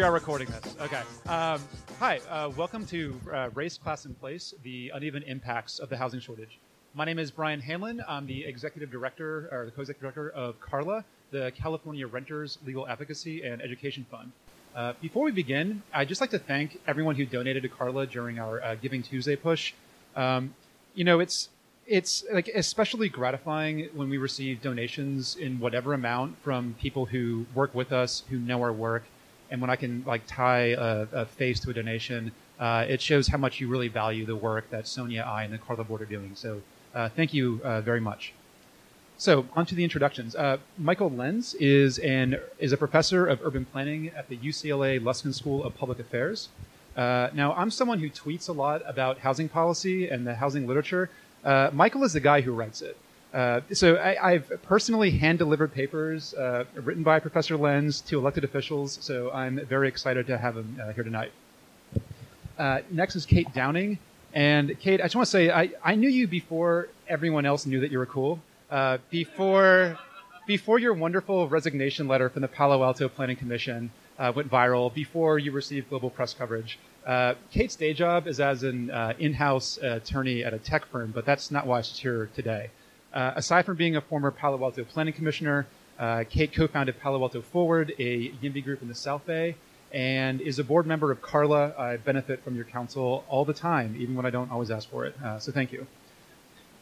We are recording this. Okay. Um, hi, uh, welcome to uh, Race, Class, and Place, the uneven impacts of the housing shortage. My name is Brian Hanlon. I'm the executive director, or the co-executive director of CARLA, the California Renters Legal Advocacy and Education Fund. Uh, before we begin, I'd just like to thank everyone who donated to CARLA during our uh, Giving Tuesday push. Um, you know, it's it's like especially gratifying when we receive donations in whatever amount from people who work with us, who know our work, and when I can like tie a, a face to a donation, uh, it shows how much you really value the work that Sonia, I, and the CARLA board are doing. So, uh, thank you uh, very much. So, onto the introductions. Uh, Michael Lens is an is a professor of urban planning at the UCLA Luskin School of Public Affairs. Uh, now, I'm someone who tweets a lot about housing policy and the housing literature. Uh, Michael is the guy who writes it. Uh, so I, have personally hand delivered papers uh, written by Professor Lens to elected officials. So I'm very excited to have him uh, here tonight. Uh, next is Kate Downing. And Kate, I just want to say I, I knew you before everyone else knew that you were cool. Uh, before before your wonderful resignation letter from the Palo Alto Planning Commission went viral, before you received global press coverage, uh, Kate's day job is as an uh, in-house uh, attorney at a tech firm, but that's not why she's here today. Uh, aside from being a former Palo Alto planning commissioner, uh, Kate co-founded Palo Alto Forward, a YIMBY group in the South Bay, and is a board member of CARLA. I benefit from your counsel all the time, even when I don't always ask for it. so thank you.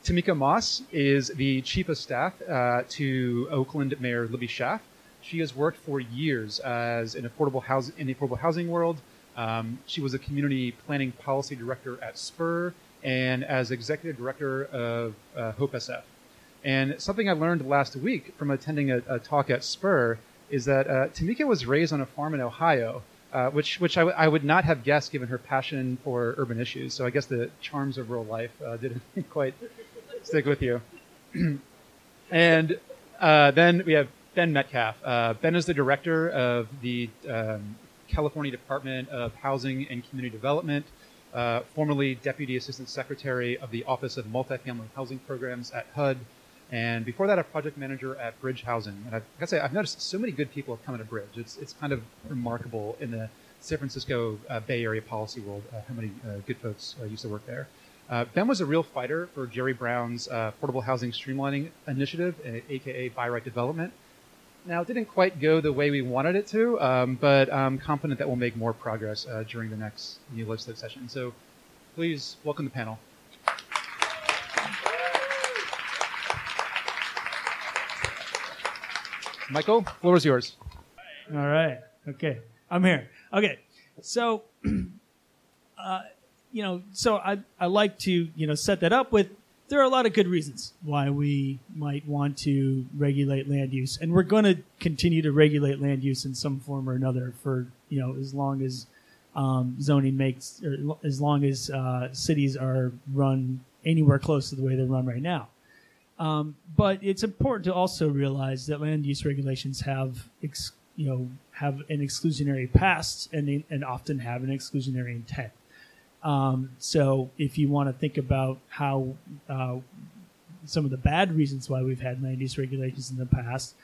Tomiquia Moss is the chief of staff to Oakland Mayor Libby Schaaf. She has worked for years as an affordable house in the affordable housing world. Um, she was a community planning policy director at Spur and as executive director of uh, Hope SF. And something I learned last week from attending a, a talk at Spur is that uh, Tomiquia was raised on a farm in Ohio, uh, which which I, w- I would not have guessed given her passion for urban issues. So I guess the charms of rural life uh, didn't quite stick with you. and uh, then we have Ben Metcalf. Uh, ben is the director of the um, California Department of Housing and Community Development, uh, formerly Deputy Assistant Secretary of the Office of Multifamily Housing Programs at HUD, and before that, a project manager at Bridge Housing. And I've, I gotta say, I've noticed so many good people have come into Bridge. It's, it's kind of remarkable in the San Francisco uh, Bay Area policy world uh, how many uh, good folks uh, used to work there. Uh, ben was a real fighter for Jerry Brown's Portable Housing Streamlining Initiative, aka By Right Development. Now, it didn't quite go the way we wanted it to, um, but I'm confident that we'll make more progress uh, during the next new legislative session. So please welcome the panel. Michael, floor is yours. All right. Okay. I'm here. Okay. So, uh, you know, so I, I like to, you know, set that up with there are a lot of good reasons why we might want to regulate land use, and we're going to continue to regulate land use in some form or another for you know as long as um, zoning makes, or as long as uh, cities are run anywhere close to the way they're run right now. Um, but it's important to also realize that land use regulations have, ex, you know, have an exclusionary past and, and often have an exclusionary intent. Um, so if you want to think about how uh, some of the bad reasons why we've had land use regulations in the past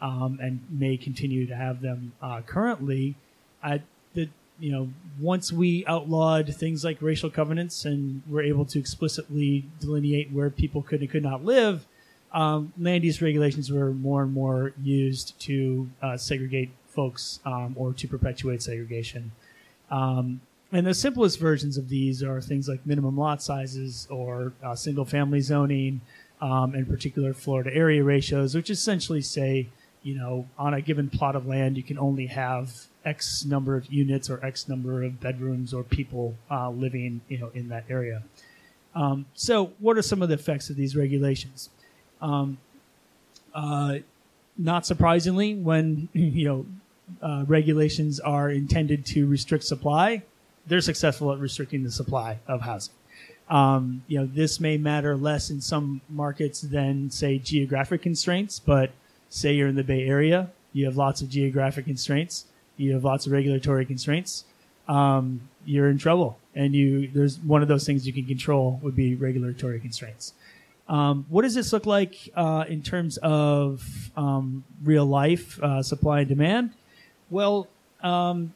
um, and may continue to have them uh, currently, I, you know once we outlawed things like racial covenants and were able to explicitly delineate where people could and could not live, um, land use regulations were more and more used to uh, segregate folks um, or to perpetuate segregation. Um, and the simplest versions of these are things like minimum lot sizes or uh, single family zoning, um, in particular floor area ratios, which essentially say, you know, on a given plot of land, you can only have X number of units or X number of bedrooms or people uh, living, you know, in that area. Um, so, what are some of the effects of these regulations? Um, uh, not surprisingly, when you know uh, regulations are intended to restrict supply, they're successful at restricting the supply of housing. Um, you know, this may matter less in some markets than say geographic constraints, but say you're in the Bay Area, you have lots of geographic constraints, you have lots of regulatory constraints. Um, you're in trouble, and you there's one of those things you can control would be regulatory constraints. Um, what does this look like uh, in terms of um, real life uh, supply and demand? Well, um,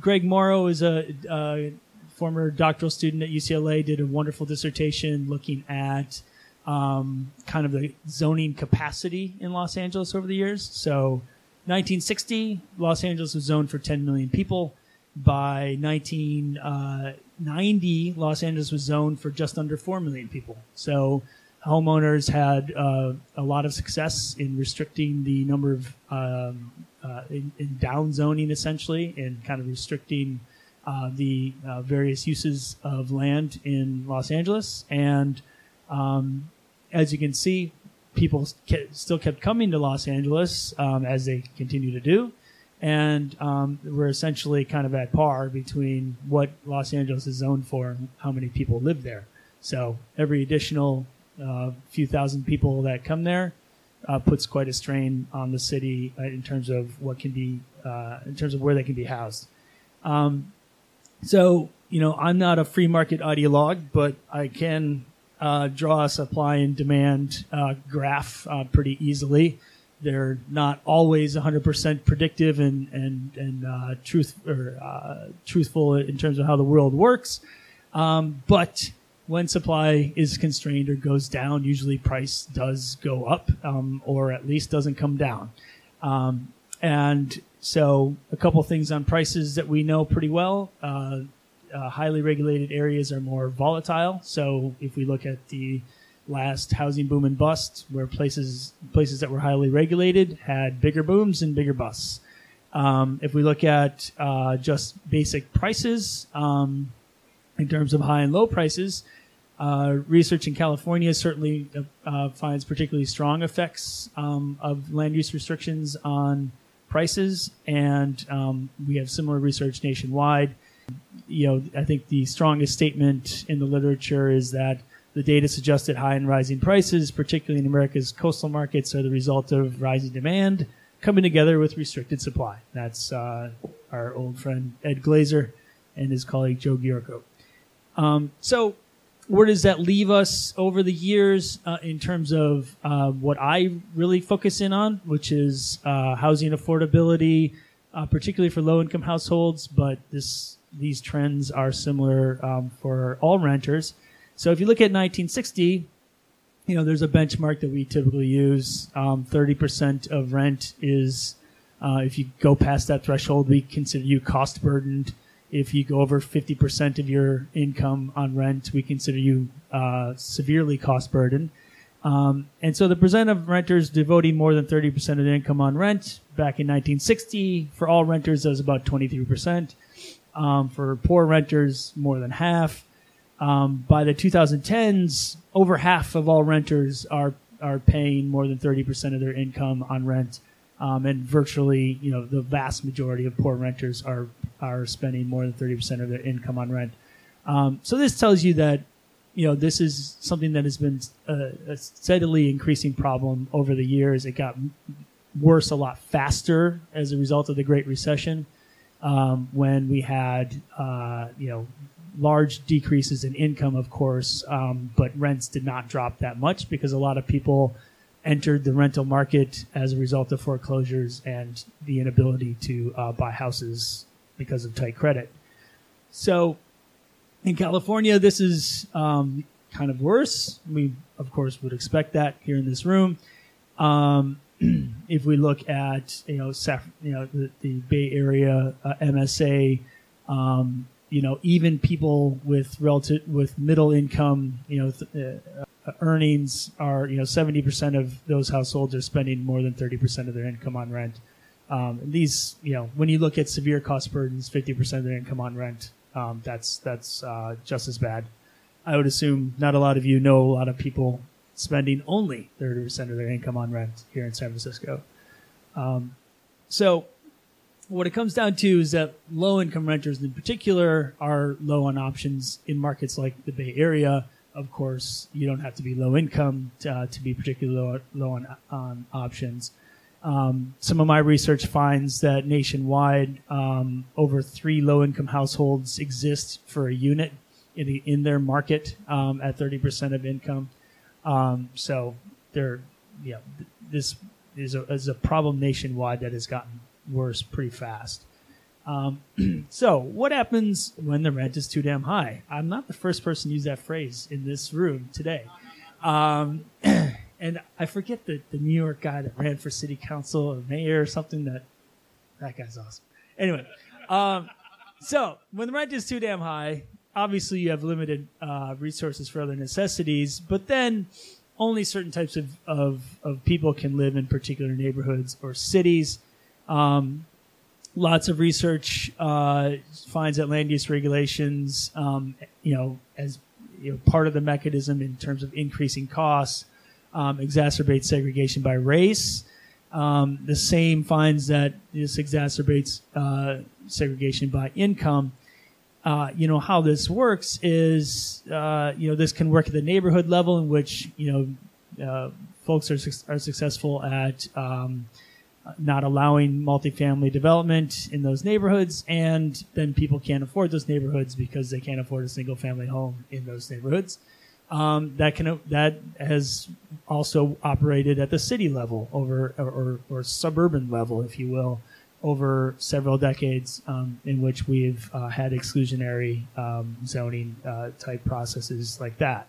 Greg Morrow is a, a former doctoral student at UCLA. Did a wonderful dissertation looking at um, kind of the zoning capacity in Los Angeles over the years. So, 1960, Los Angeles was zoned for 10 million people. By 1990, Los Angeles was zoned for just under 4 million people. So, homeowners had uh, a lot of success in restricting the number of um, uh, in, in down zoning essentially and kind of restricting uh, the uh, various uses of land in Los Angeles. And um, as you can see, people ke- still kept coming to Los Angeles um, as they continue to do. And um, we're essentially kind of at par between what Los Angeles is zoned for and how many people live there. So every additional uh, few thousand people that come there uh, puts quite a strain on the city uh, in terms of what can be, uh, in terms of where they can be housed. Um, so, you know, I'm not a free market ideologue, but I can uh, draw a supply and demand uh, graph uh, pretty easily. They're not always 100% predictive and and and uh, truth or uh, truthful in terms of how the world works, um, but when supply is constrained or goes down, usually price does go up, um, or at least doesn't come down. Um, and so, a couple things on prices that we know pretty well. Uh, highly regulated areas are more volatile. So, if we look at the last housing boom and bust, where places places that were highly regulated had bigger booms and bigger busts. Um, if we look at uh, just basic prices um, in terms of high and low prices, uh, research in California certainly uh, finds particularly strong effects um, of land use restrictions on prices, and um, we have similar research nationwide. You know, I think the strongest statement in the literature is that the data suggests that high and rising prices, particularly in America's coastal markets, are the result of rising demand coming together with restricted supply. That's uh, our old friend Ed Glaeser and his colleague Joe Gyourko. Um, so where does that leave us over the years uh, in terms of uh, what I really focus in on, which is uh, housing affordability, uh, particularly for low income households, but this these trends are similar um, for all renters. So if you look at 1960, you know there's a benchmark that we typically use. Um, 30% of rent is uh, if you go past that threshold, we consider you cost burdened if you go over 50% of your income on rent, we consider you uh, severely cost burdened. Um, and so the percent of renters devoting more than 30% of their income on rent back in 1960 for all renters was about 23%. Um, for poor renters, more than half. Um, by the 2010s, over half of all renters are are paying more than 30% of their income on rent. Um, and virtually, you know, the vast majority of poor renters are are spending more than 30% of their income on rent. Um, so this tells you that, you know, this is something that has been a, a steadily increasing problem over the years. It got worse a lot faster as a result of the Great Recession, um, when we had, uh, you know, large decreases in income, of course, um, but rents did not drop that much because a lot of people entered the rental market as a result of foreclosures and the inability to uh, buy houses because of tight credit. So in California, this is um, kind of worse. We, of course, would expect that here in this room. Um, if we look at you know, you know the, the Bay Area uh, MSA, um, you know even people with relative with middle income, you know. Th- uh, earnings are you know 70% of those households are spending more than 30% of their income on rent um, these, you know, when you look at severe cost burdens, 50% of their income on rent, um, that's that's uh, just as bad. I would assume not a lot of you know a lot of people spending only 30% of their income on rent here in San Francisco. Um, so what it comes down to is that low income renters in particular are low on options in markets like the Bay Area. Of course, you don't have to be low income to, uh, to be particularly low, low on, on options. Um, some of my research finds that nationwide, um, over three low-income households exist for a unit in, the, in their market um, at 30% of income. Um, so there, yeah, this is a, is a problem nationwide that has gotten worse pretty fast. Um, so, what happens when the rent is too damn high? I'm not the first person to use that phrase in this room today. Um, and I forget the, the New York guy that ran for city council or mayor or something that that guy's awesome. Anyway, um, so when the rent is too damn high, obviously you have limited uh, resources for other necessities, but then only certain types of, of, of people can live in particular neighborhoods or cities. Um, lots of research uh, finds that land use regulations, um, you know, as you know, part of the mechanism in terms of increasing costs, um, exacerbates segregation by race. Um, the same finds that this exacerbates uh, segregation by income. Uh, you know how this works is uh, you know this can work at the neighborhood level in which you know uh, folks are are successful at um, not allowing multifamily development in those neighborhoods, and then people can't afford those neighborhoods because they can't afford a single family home in those neighborhoods. Um, that can that has also operated at the city level over or, or, or suburban level, if you will, over several decades, um, in which we've uh, had exclusionary um, zoning uh, type processes like that.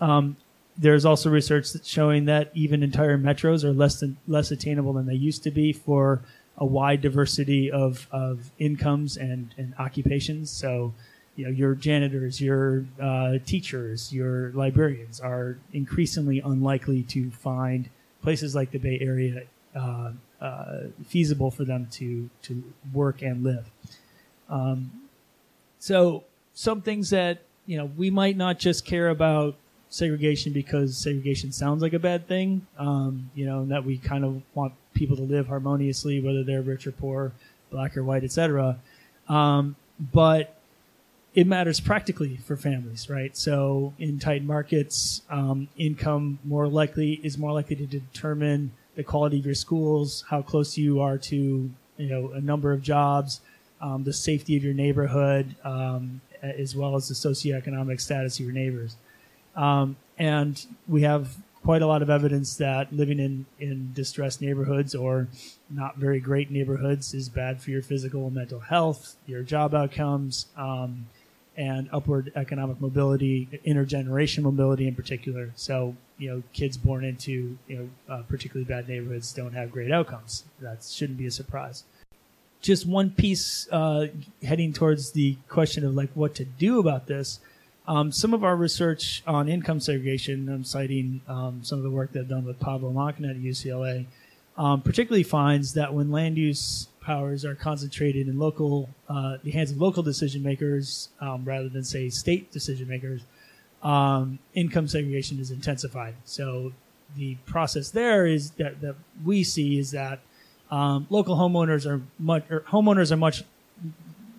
Um, there's also research that's showing that even entire metros are less than less attainable than they used to be for a wide diversity of, of incomes and, and occupations. So you know, your janitors, your uh, teachers, your librarians are increasingly unlikely to find places like the Bay Area uh, uh, feasible for them to to work and live. Um, so some things that you know we might not just care about segregation because segregation sounds like a bad thing. Um, you know that we kind of want people to live harmoniously, whether they're rich or poor, black or white, etc. Um, but it matters practically for families, right? So in tight markets, um, income more likely is more likely to determine the quality of your schools, how close you are to you know a number of jobs, um, the safety of your neighborhood, um, as well as the socioeconomic status of your neighbors. Um, and we have quite a lot of evidence that living in, in distressed neighborhoods or not very great neighborhoods is bad for your physical and mental health, your job outcomes, um, and upward economic mobility, intergenerational mobility in particular. So, you know, kids born into, you know, uh, particularly bad neighborhoods don't have great outcomes. That shouldn't be a surprise. Just one piece uh, heading towards the question of like what to do about this. Um, some of our research on income segregation, I'm citing um, some of the work that I've done with Paavo Monkkonen at UCLA, um, particularly finds that when land use powers are concentrated in local, uh, the hands of local decision makers um, rather than say state decision makers, um, income segregation is intensified. So the process there is that, that we see is that um, local homeowners are much homeowners are much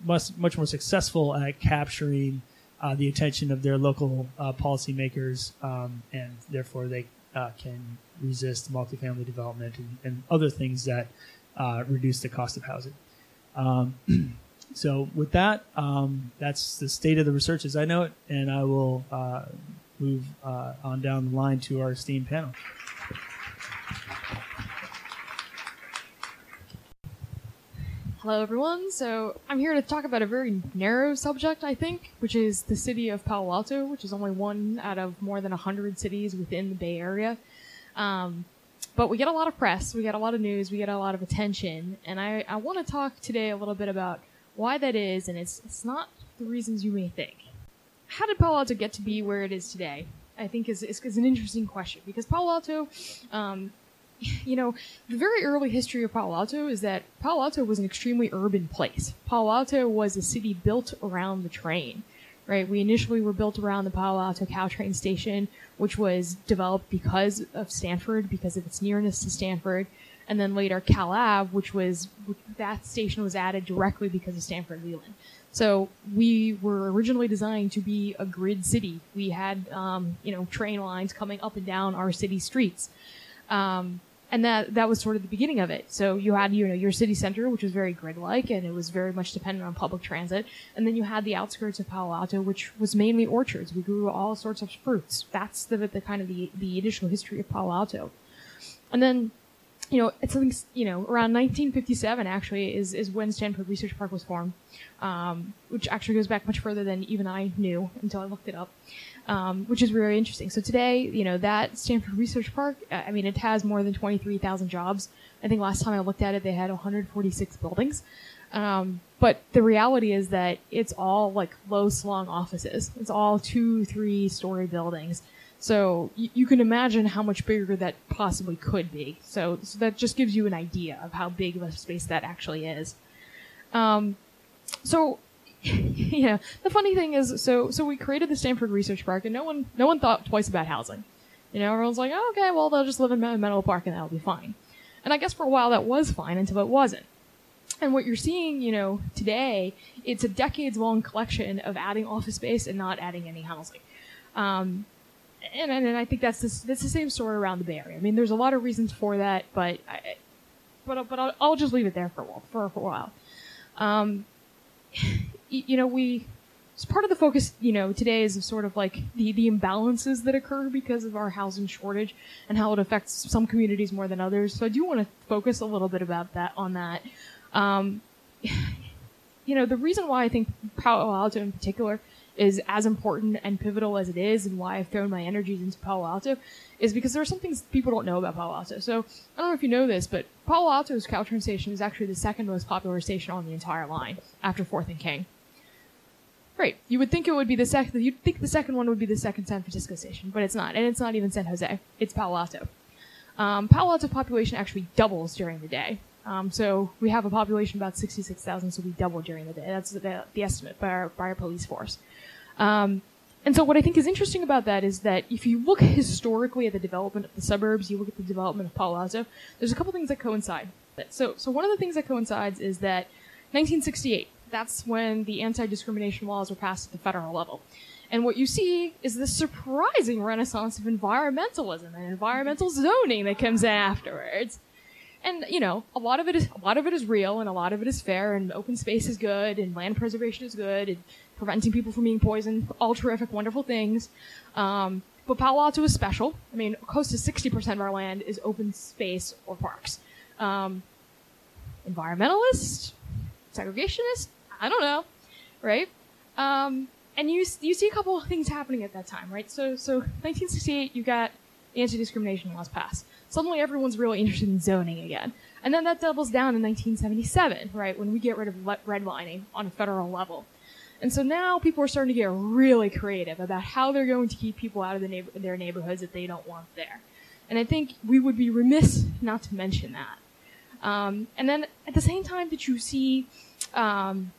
much much more successful at capturing uh, the attention of their local uh, policymakers, um, and therefore they uh, can resist multifamily development and, and other things that uh, reduce the cost of housing. Um, so with that, um, that's the state of the research as I know it, and I will uh, move uh, on down the line to our esteemed panel. Hello, everyone. So I'm here to talk about a very narrow subject, I think, which is the city of Palo Alto, which is only one out of more than 100 cities within the Bay Area. Um, but we get a lot of press, we get a lot of news, we get a lot of attention, and I, I want to talk today a little bit about why that is, and it's it's not the reasons you may think. How did Palo Alto get to be where it is today? I think is is, is an interesting question because Palo Alto, um, you know, the very early history of Palo Alto is that Palo Alto was an extremely urban place. Palo Alto was a city built around the train right? We initially were built around the Palo Alto Caltrain station, which was developed because of Stanford, because of its nearness to Stanford. And then later Cal Ave, which was, that station was added directly because of Stanford Leland. So we were originally designed to be a grid city. We had, um, you know, train lines coming up and down our city streets. Um, and that that was sort of the beginning of it. So you had you know your city center, which was very grid-like, and it was very much dependent on public transit. And then you had the outskirts of Palo Alto, which was mainly orchards. We grew all sorts of fruits. That's the the kind of the the initial history of Palo Alto. And then you know, it's something, you know, around 1957 actually is, is when Stanford Research Park was formed, um, which actually goes back much further than even I knew until I looked it up, um, which is really interesting. So today, you know, that Stanford Research Park, uh, I mean, it has more than 23,000 jobs. I think last time I looked at it, they had 146 buildings. Um, but the reality is that it's all like low slung offices. It's all two, three story buildings. So you, you can imagine how much bigger that possibly could be. So, so that just gives you an idea of how big of a space that actually is. Um, so, yeah, the funny thing is, so so we created the Stanford Research Park, and no one no one thought twice about housing. You know, everyone's like, oh, okay, well they'll just live in Menlo Park and that'll be fine. And I guess for a while that was fine until it wasn't. And what you're seeing, you know, today, it's a decades long collection of adding office space and not adding any housing. Um, and, and I think that's the, that's the same story around the Bay Area. I mean, there's a lot of reasons for that, but I, but but I'll, I'll just leave it there for a while. For, for a while. Um, you know, we it's part of the focus, you know, today is sort of like the, the imbalances that occur because of our housing shortage and how it affects some communities more than others. So I do want to focus a little bit about that on that. Um, you know, the reason why I think Palo Alto in particular is as important and pivotal as it is and why I've thrown my energies into Palo Alto is because there are some things people don't know about Palo Alto. So I don't know if you know this, but Palo Alto's Caltrain station is actually the second most popular station on the entire line after Fourth and King. Great. You would think it would be the second. You'd think the second one would be the second San Francisco station, but it's not, and it's not even San Jose. It's Palo Alto. Um, Palo Alto population actually doubles during the day. Um, so we have a population of about 66,000, so we double during the day. That's the, the estimate by our, by our police force. Um, and so what I think is interesting about that is that if you look historically at the development of the suburbs, you look at the development of Palo Alto, there's a couple things that coincide. So, so one of the things that coincides is that 1968, that's when the anti-discrimination laws were passed at the federal level. And what you see is this surprising renaissance of environmentalism and environmental zoning that comes in afterwards and you know a lot of it is a lot of it is real and a lot of it is fair and open space is good and land preservation is good and preventing people from being poisoned all terrific wonderful things um, but Palo Alto is special. I mean, close to 60% of our land is open space or parks. Um, environmentalist, segregationist, I don't know, right? Um, and you you see a couple of things happening at that time, right? So so 1968, you got anti-discrimination laws passed suddenly everyone's really interested in zoning again. And then that doubles down in 1977, right, when we get rid of redlining on a federal level. And so now people are starting to get really creative about how they're going to keep people out of the their neighborhoods that they don't want there. And I think we would be remiss not to mention that. Um, and then at the same time that you see um,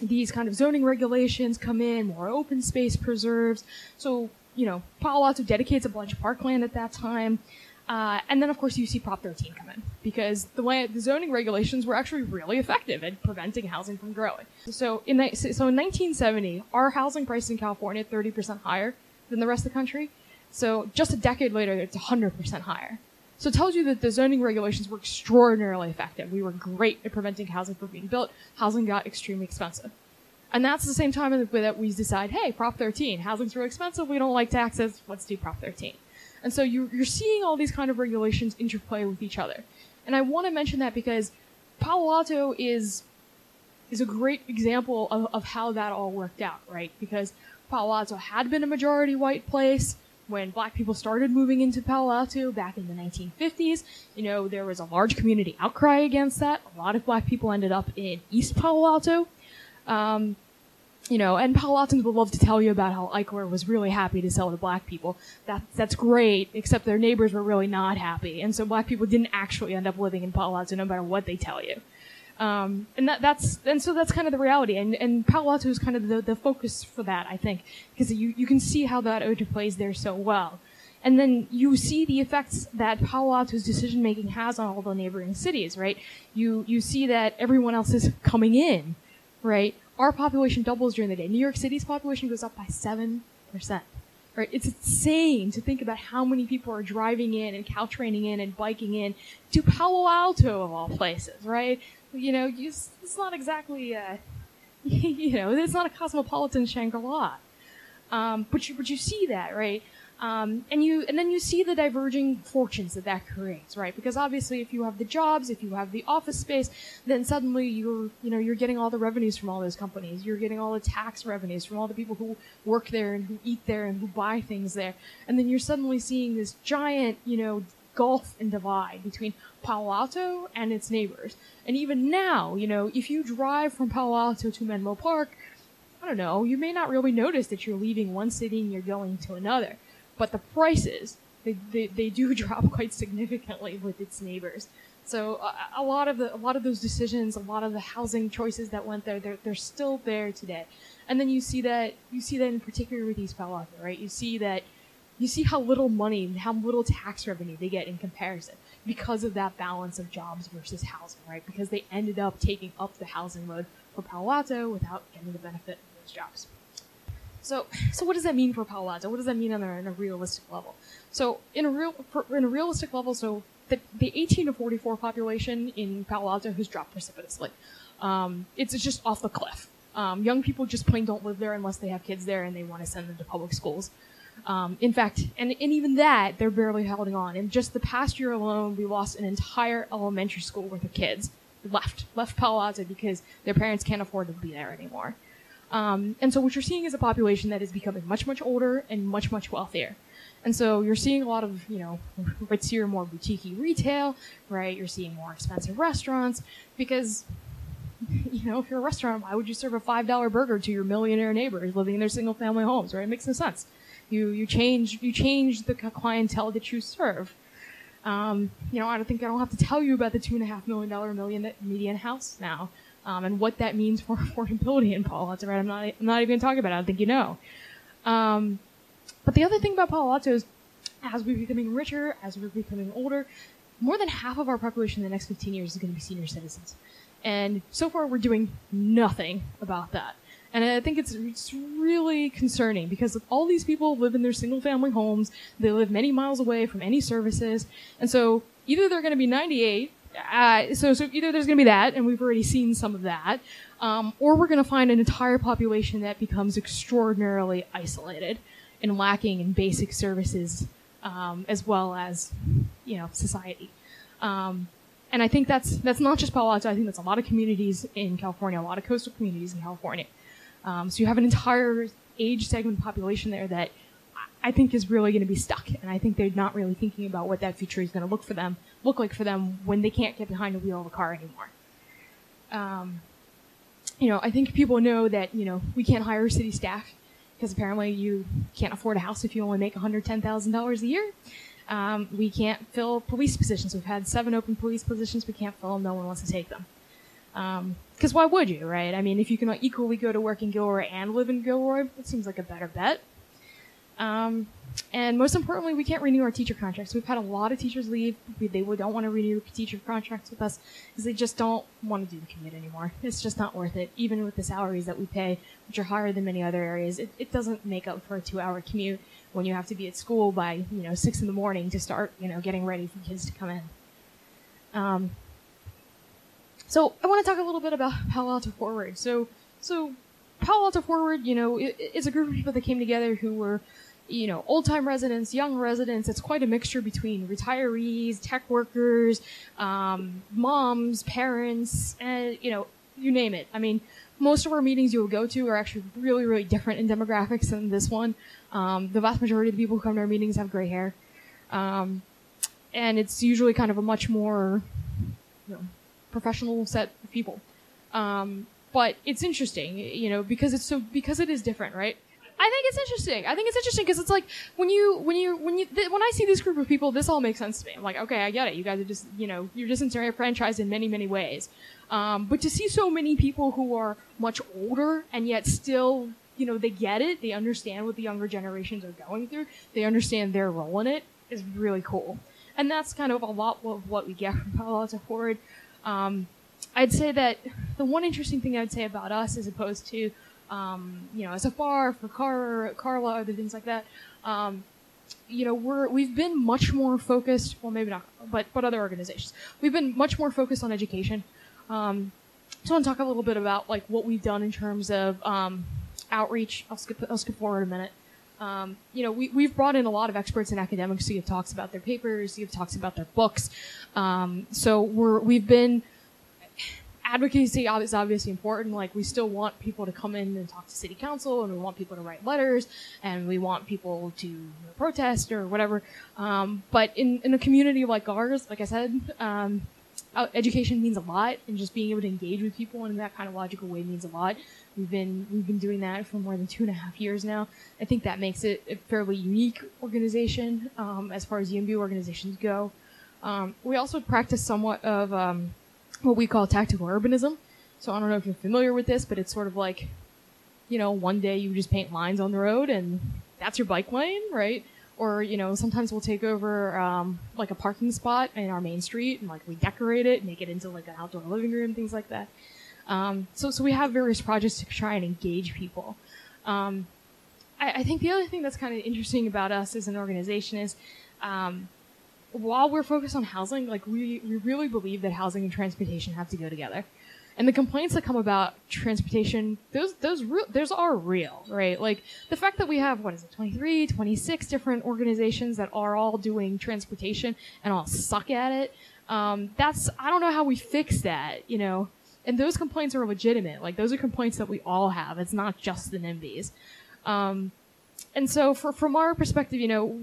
these kind of zoning regulations come in, more open space preserves. So, you know, Palo Alto dedicates a bunch of parkland at that time. Uh, and then, of course, you see Prop 13 come in because the way the zoning regulations were actually really effective at preventing housing from growing. So in so in 1970, our housing price in California 30% higher than the rest of the country. So just a decade later, it's 100% higher. So it tells you that the zoning regulations were extraordinarily effective. We were great at preventing housing from being built. Housing got extremely expensive. And that's the same time that we decide, hey, Prop 13, housing's really expensive, we don't like taxes, let's do Prop 13. And so you're, you're seeing all these kind of regulations interplay with each other. And I want to mention that because Palo Alto is is a great example of, of how that all worked out, right? Because Palo Alto had been a majority white place when black people started moving into Palo Alto back in the 1950s. You know, there was a large community outcry against that. A lot of black people ended up in East Palo Alto. Um, you know, and Palo Altans would love to tell you about how Eichler was really happy to sell to black people. That that's great, except their neighbors were really not happy, and so black people didn't actually end up living in Palo Alto, no matter what they tell you. Um, and that, that's and so that's kind of the reality, and and Palo Alto is kind of the, the focus for that, I think, because you you can see how that plays there so well. And then you see the effects that Palo Alto's decision making has on all the neighboring cities, right? You you see that everyone else is coming in, right? Our population doubles during the day. New York City's population goes up by 7%. Right? It's insane to think about how many people are driving in and Caltraining in and biking in to Palo Alto of all places, right? You know, you, it's not exactly, uh, you know, it's not a cosmopolitan Shangri-La. Um, but you, but you see that, right? Um, and you, and then you see the diverging fortunes that that creates, right? Because obviously, if you have the jobs, if you have the office space, then suddenly you're, you know, you're getting all the revenues from all those companies. You're getting all the tax revenues from all the people who work there and who eat there and who buy things there. And then you're suddenly seeing this giant, you know, gulf and divide between Palo Alto and its neighbors. And even now, you know, if you drive from Palo Alto to Menlo Park, I don't know, you may not really notice that you're leaving one city and you're going to another but the prices they, they, they do drop quite significantly with its neighbors. So uh, a lot of the a lot of those decisions, a lot of the housing choices that went there, they're they're still there today. And then you see that you see that in particular with East Palo Alto, right? You see that you see how little money, how little tax revenue they get in comparison because of that balance of jobs versus housing, right? Because they ended up taking up the housing load for Palo Alto without getting the benefit of those jobs. So, so what does that mean for Palo Alto? What does that mean on a, on a realistic level? So, in a real, in a realistic level, so the, the 18 to 44 population in Palo Alto has dropped precipitously. Um, it's just off the cliff. Um, young people just plain don't live there unless they have kids there and they want to send them to public schools. Um, in fact, and, and even that, they're barely holding on. In just the past year alone, we lost an entire elementary school worth of kids left, left Palo Alto because their parents can't afford to be there anymore. Um, and so what you're seeing is a population that is becoming much, much older and much, much wealthier. And so you're seeing a lot of, you know, ritzier, more boutique retail, right? You're seeing more expensive restaurants because, you know, if you're a restaurant, why would you serve a $5 burger to your millionaire neighbors living in their single family homes, right? It makes no sense. You, you change, you change the clientele that you serve. Um, you know, I don't think I don't have to tell you about the two and a half million dollar million median house now um, and what that means for affordability in Palo Alto. Right? I'm not, I'm not even going to talk about it. I don't think you know. Um, but the other thing about Palo Alto is, as we're becoming richer, as we're becoming older, more than half of our population in the next 15 years is going to be senior citizens. And so far, we're doing nothing about that. And I think it's, it's really concerning because all these people live in their single family homes. They live many miles away from any services. And so either they're going to be 98 uh, so, so either there's going to be that, and we've already seen some of that, um, or we're going to find an entire population that becomes extraordinarily isolated and lacking in basic services, um, as well as, you know, society. Um, and I think that's that's not just Palo Alto. I think that's a lot of communities in California, a lot of coastal communities in California. Um, so you have an entire age segment population there that I think is really going to be stuck, and I think they're not really thinking about what that future is going to look for them, look like for them when they can't get behind the wheel of a car anymore. Um, you know, I think people know that you know we can't hire city staff because apparently you can't afford a house if you only make one hundred ten thousand dollars a year. Um, we can't fill police positions. We've had seven open police positions. We can't fill. No one wants to take them. Because um, why would you, right? I mean, if you can equally go to work in Gilroy and live in Gilroy, it seems like a better bet. Um, and most importantly, we can't renew our teacher contracts. We've had a lot of teachers leave. They don't want to renew teacher contracts with us because they just don't want to do the commute anymore. It's just not worth it. Even with the salaries that we pay, which are higher than many other areas, it, it doesn't make up for a two-hour commute when you have to be at school by you know six in the morning to start you know getting ready for kids to come in. Um, so I want to talk a little bit about Palo Alto Forward. So so Palo Alto Forward, you know, it's a group of people that came together who were you know, old time residents, young residents. It's quite a mixture between retirees, tech workers, um, moms, parents, and you know, you name it. I mean, most of our meetings you will go to are actually really, really different in demographics than this one. Um, the vast majority of the people who come to our meetings have gray hair, um, and it's usually kind of a much more you know, professional set of people. Um, but it's interesting, you know, because it's so because it is different, right? I think it's interesting. I think it's interesting because it's like when you when you when you th- when I see this group of people, this all makes sense to me. I'm like, okay, I get it. You guys are just you know you're disenfranchised in many many ways. Um, but to see so many people who are much older and yet still you know they get it, they understand what the younger generations are going through, they understand their role in it is really cool. And that's kind of a lot of what we get from Palo Alto Forward. Um, I'd say that the one interesting thing I'd say about us, as opposed to um, you know, SFR, for Car, Carla, other things like that. Um, you know, we're we've been much more focused. Well, maybe not, but but other organizations. We've been much more focused on education. Um, so I want to talk a little bit about like what we've done in terms of um, outreach. I'll skip I'll skip forward a minute. Um, you know, we, we've brought in a lot of experts and academics to give talks about their papers, to give talks about their books. Um, so we're, we've been, advocacy is obviously important. Like we still want people to come in and talk to city council, and we want people to write letters, and we want people to protest or whatever. Um, but in in a community like ours, like I said, um, education means a lot, and just being able to engage with people in that kind of logical way means a lot. We've been we've been doing that for more than two and a half years now. I think that makes it a fairly unique organization um, as far as YIMBY organizations go. Um, we also practice somewhat of um, what we call tactical urbanism. So I don't know if you're familiar with this, but it's sort of like, you know, one day you just paint lines on the road and that's your bike lane, right? Or, you know, sometimes we'll take over, um, like a parking spot in our main street and like we decorate it, make it into like an outdoor living room, things like that. Um, so, so we have various projects to try and engage people. Um, I, I, think the other thing that's kind of interesting about us as an organization is, um, while we're focused on housing, like we, we really believe that housing and transportation have to go together. And the complaints that come about transportation, those, those, those are real, right? Like the fact that we have, what is it, 23, 26 different organizations that are all doing transportation and all suck at it. Um, that's, I don't know how we fix that, you know? And those complaints are legitimate. Like those are complaints that we all have. It's not just the NIMBYs. Um, and so for, from our perspective, you know,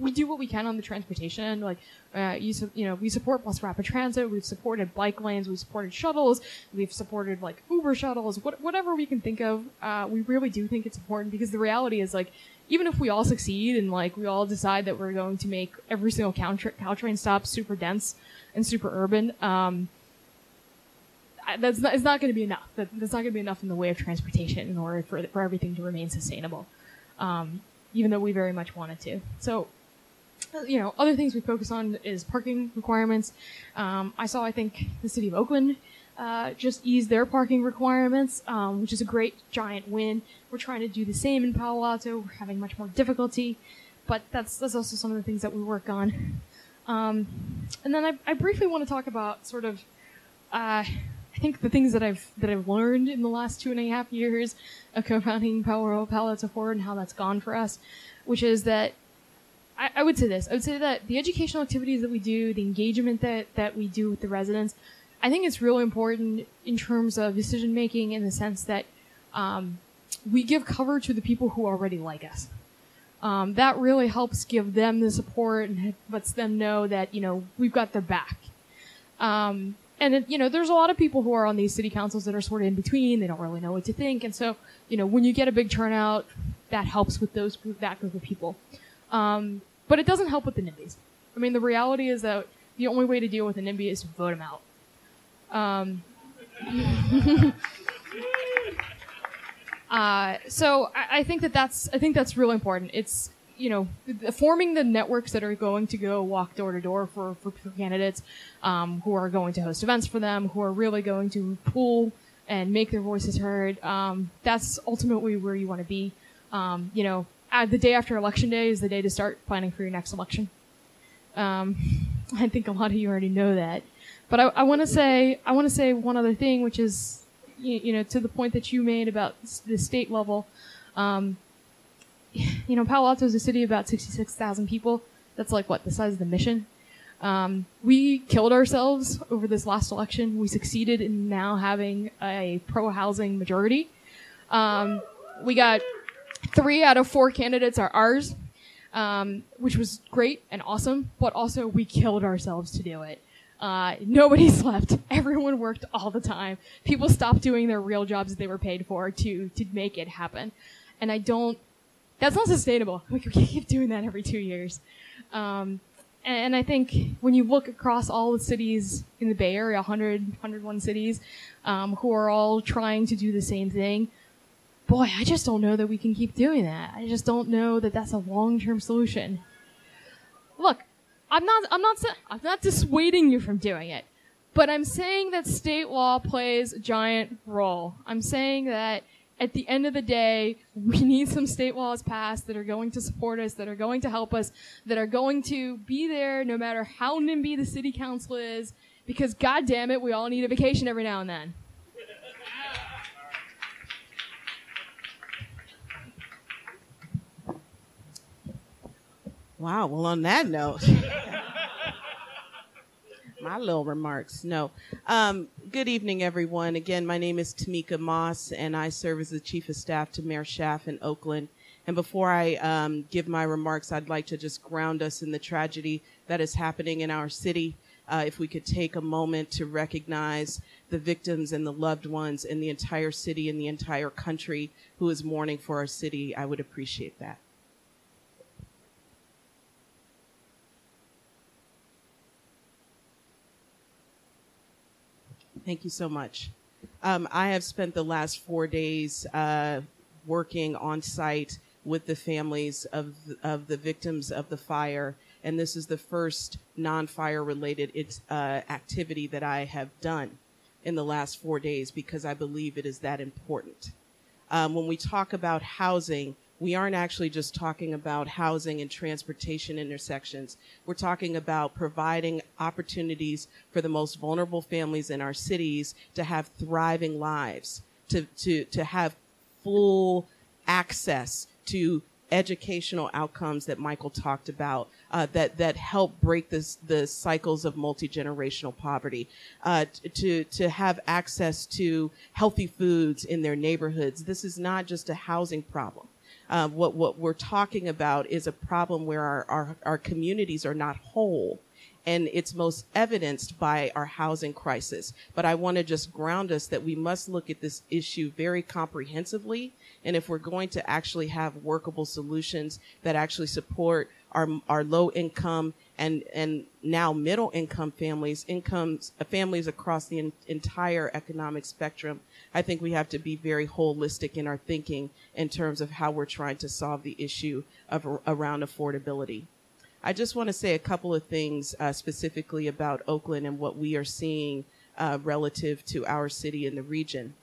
we do what we can on the transportation. Like, uh, you, su- you know, we support bus rapid transit. We've supported bike lanes. We've supported shuttles. We've supported like Uber shuttles. What, whatever we can think of, uh, we really do think it's important because the reality is like, even if we all succeed and like we all decide that we're going to make every single Caltrain stop super dense and super urban, um, that's not, it's not going to be enough. That, that's not going to be enough in the way of transportation in order for, for everything to remain sustainable um, even though we very much wanted to. So, uh, you know, other things we focus on is parking requirements. Um, I saw, I think, the city of Oakland uh, just ease their parking requirements, um, which is a great giant win. We're trying to do the same in Palo Alto. We're having much more difficulty, but that's that's also some of the things that we work on. Um, and then I, I, briefly want to talk about sort of uh, I think the things that I've that I've learned in the last two and a half years of co-founding Palo Alto Forward and how that's gone for us, which is that I, I, would say this. I would say that the educational activities that we do, the engagement that that we do with the residents, I think it's really important in terms of decision making in the sense that um, we give cover to the people who already like us. Um, that really helps give them the support and lets them know that you know we've got their back. Um, and it, you know, there's a lot of people who are on these city councils that are sort of in between. They don't really know what to think, and so you know, when you get a big turnout, that helps with those group, that group of people. Um, but it doesn't help with the NIMBYs. I mean, the reality is that the only way to deal with a NIMBY is to vote them out. Um, uh, so I, I, think that that's I think that's really important. It's you know, forming the networks that are going to go walk door to door for, for, candidates, um, who are going to host events for them, who are really going to pull and make their voices heard. Um, that's ultimately where you want to be. Um, you know, the day after election day is the day to start planning for your next election. Um, I think a lot of you already know that, but I, I want to say I want to say one other thing, which is, you, you, know, to the point that you made about the state level. Um, you know, Palo Alto is a city of about 66,000 people. That's like what, the size of the mission? Um, we killed ourselves over this last election. We succeeded in now having a pro housing majority. Um, we got three out of four candidates are ours, um, which was great and awesome, but also we killed ourselves to do it. Uh, nobody slept. Everyone worked all the time. People stopped doing their real jobs that they were paid for to, to make it happen. And I don't that's not sustainable. We can't keep doing that every two years. Um, and I think when you look across all the cities in the Bay Area, 100, 101 cities, um, who are all trying to do the same thing, boy, I just don't know that we can keep doing that. I just don't know that that's a long-term solution. Look, I'm not, I'm not, I'm not dissuading you from doing it, but I'm saying that state law plays a giant role. I'm saying that at the end of the day, we need some state laws passed that are going to support us, that are going to help us, that are going to be there no matter how NIMBY the city council is, because god damn it, we all need a vacation every now and then. Wow. Well, on that note, my little remarks. No. Um, good evening, everyone. Again, my name is Tomiquia Moss, and I serve as the Chief of Staff to Mayor Schaaf in Oakland. And before I um, give my remarks, I'd like to just ground us in the tragedy that is happening in our city. Uh, if we could take a moment to recognize the victims and the loved ones in the entire city and the entire country who is mourning for our city, I would appreciate that. Thank you so much. Um, I have spent the last four days uh, working on site with the families of of the victims of the fire, and this is the first non-fire related uh, activity that I have done in the last four days because I believe it is that important. Um, when we talk about housing, we aren't actually just talking about housing and transportation intersections. We're talking about providing opportunities for the most vulnerable families in our cities to have thriving lives, to, to, to have full access to educational outcomes that Michael talked about uh, that that help break this, the cycles of multi generational poverty, uh, to to have access to healthy foods in their neighborhoods. This is not just a housing problem. Uh, what what we're talking about is a problem where our, our, our communities are not whole and it's most evidenced by our housing crisis. But I want to just ground us that we must look at this issue very comprehensively. And if we're going to actually have workable solutions that actually support our, our low income and, and now middle income families, incomes, uh, families across the in, entire economic spectrum, I think we have to be very holistic in our thinking in terms of how we're trying to solve the issue of around affordability. I just want to say a couple of things uh, specifically about Oakland and what we are seeing uh, relative to our city and the region.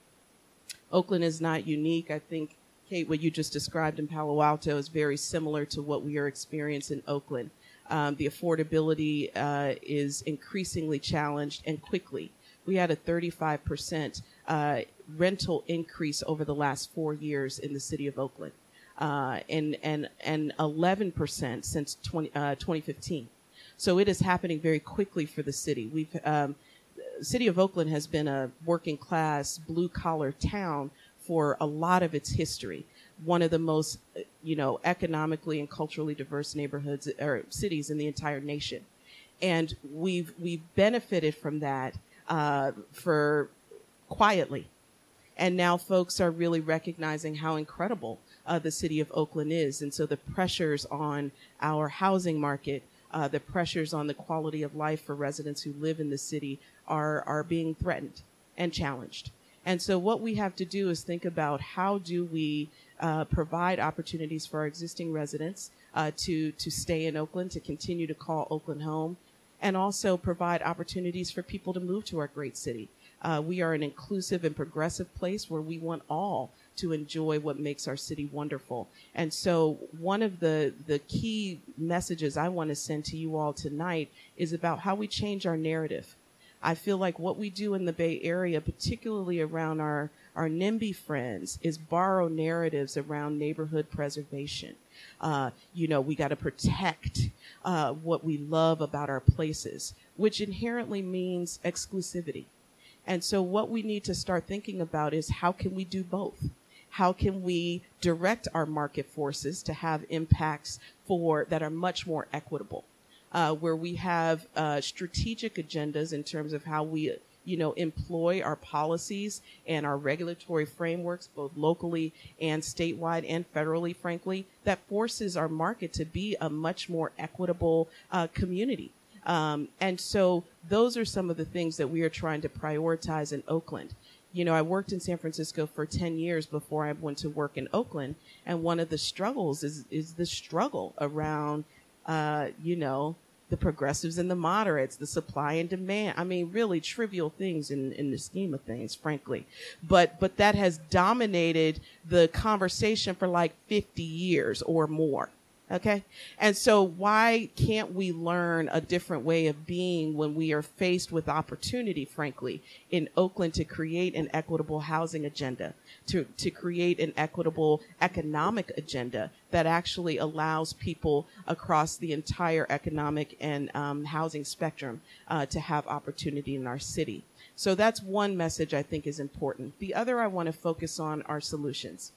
Oakland is not unique. I think, Kate, what you just described in Palo Alto is very similar to what we are experiencing in Oakland. Um, the affordability uh, is increasingly challenged and quickly. We had a 35% uh, rental increase over the last four years in the city of Oakland, uh, and and and 11% since 20, uh, 2015. So it is happening very quickly for the city. We've um, city of Oakland has been a working class blue collar town for a lot of its history. One of the most, you know, economically and culturally diverse neighborhoods or cities in the entire nation, and we've we've benefited from that uh, for quietly and now folks are really recognizing how incredible uh, the city of Oakland is. And so the pressures on our housing market, uh, the pressures on the quality of life for residents who live in the city are, are being threatened and challenged. And so what we have to do is think about how do we uh, provide opportunities for our existing residents uh, to, to stay in Oakland, to continue to call Oakland home, and also provide opportunities for people to move to our great city. Uh, we are an inclusive and progressive place where we want all to enjoy what makes our city wonderful. And so one of the, the key messages I want to send to you all tonight is about how we change our narrative. I feel like what we do in the Bay Area, particularly around our, our NIMBY friends, is borrow narratives around neighborhood preservation. Uh, you know, we got to protect uh, what we love about our places, which inherently means exclusivity. And so what we need to start thinking about is how can we do both? How can we direct our market forces to have impacts for that are much more equitable? Uh, where we have uh, strategic agendas in terms of how we you know employ our policies and our regulatory frameworks both locally and statewide and federally frankly that forces our market to be a much more equitable uh, community um, and so those are some of the things that we are trying to prioritize in Oakland. You know, I worked in San Francisco for 10 years before I went to work in Oakland. And one of the struggles is, is the struggle around, uh, you know, the progressives and the moderates, the supply and demand. I mean, really trivial things in, in the scheme of things, frankly. But, but that has dominated the conversation for like 50 years or more. Okay. And so why can't we learn a different way of being when we are faced with opportunity, frankly, in Oakland to create an equitable housing agenda, to, to create an equitable economic agenda that actually allows people across the entire economic and um, housing spectrum uh, to have opportunity in our city. So that's one message I think is important. The other I want to focus on are solutions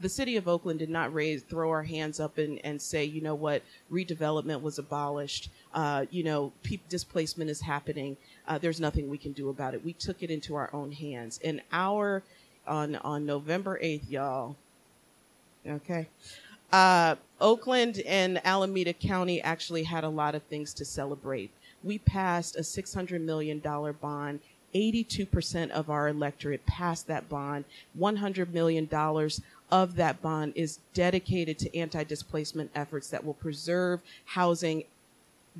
the city of Oakland did not raise, throw our hands up and, and say, you know what, redevelopment was abolished. Uh, you know, pe- displacement is happening. Uh, there's nothing we can do about it. We took it into our own hands. And our, on, on November 8th, y'all, okay, uh, Oakland and Alameda County actually had a lot of things to celebrate. We passed a $600 million bond 82% of our electorate passed that bond. $100 million of that bond is dedicated to anti-displacement efforts that will preserve housing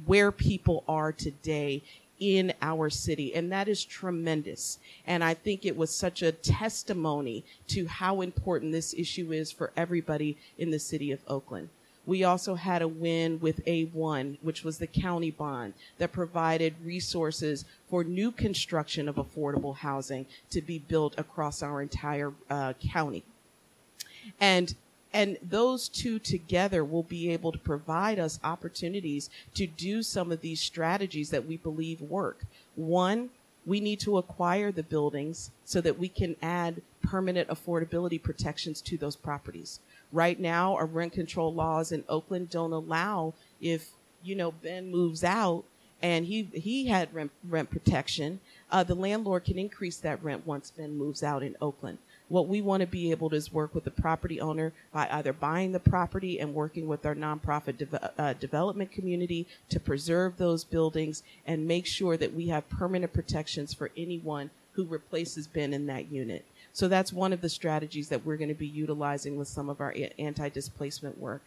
where people are today in our city. And that is tremendous. And I think it was such a testimony to how important this issue is for everybody in the city of Oakland. We also had a win with A1, which was the county bond that provided resources for new construction of affordable housing to be built across our entire uh, county and and those two together will be able to provide us opportunities to do some of these strategies that we believe work. One, we need to acquire the buildings so that we can add permanent affordability protections to those properties. Right now, our rent control laws in Oakland don't allow if, you know, Ben moves out and he, he had rent, rent protection, uh, the landlord can increase that rent once Ben moves out in Oakland. What we want to be able to is work with the property owner by either buying the property and working with our nonprofit de- uh, development community to preserve those buildings and make sure that we have permanent protections for anyone who replaces Ben in that unit. So that's one of the strategies that we're going to be utilizing with some of our anti displacement work.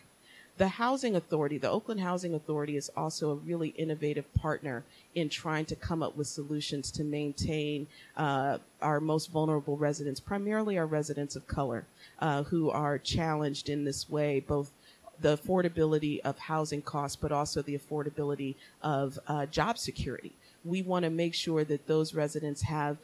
The Housing Authority, the Oakland Housing Authority, is also a really innovative partner in trying to come up with solutions to maintain uh, our most vulnerable residents, primarily our residents of color, uh, who are challenged in this way, both the affordability of housing costs, but also the affordability of uh, job security. We want to make sure that those residents have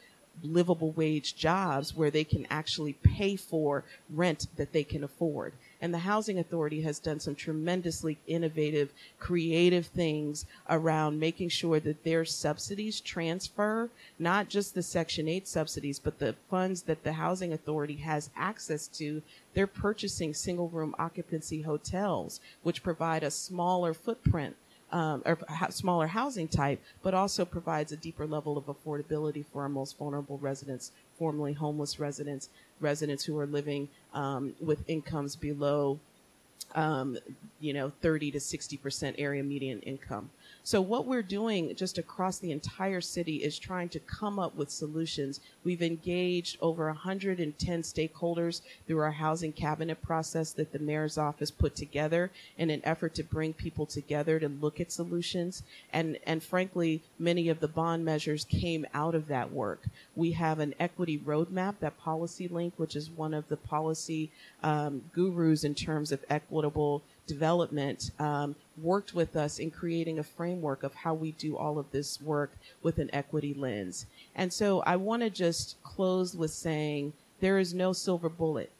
livable wage jobs where they can actually pay for rent that they can afford. And the Housing Authority has done some tremendously innovative, creative things around making sure that their subsidies transfer, not just the Section 8 subsidies, but the funds that the Housing Authority has access to. They're purchasing single room occupancy hotels, which provide a smaller footprint um, or ha- smaller housing type, but also provides a deeper level of affordability for our most vulnerable residents, formerly homeless residents, residents who are living um, with incomes below, um, you know, 30 to 60 percent area median income. So what we're doing just across the entire city is trying to come up with solutions. We've engaged over 110 stakeholders through our housing cabinet process that the mayor's office put together in an effort to bring people together to look at solutions. And, and frankly, many of the bond measures came out of that work. We have an equity roadmap, that PolicyLink, which is one of the policy um, gurus in terms of equitable development um, worked with us in creating a framework of how we do all of this work with an equity lens. And so I want to just close with saying there is no silver bullet.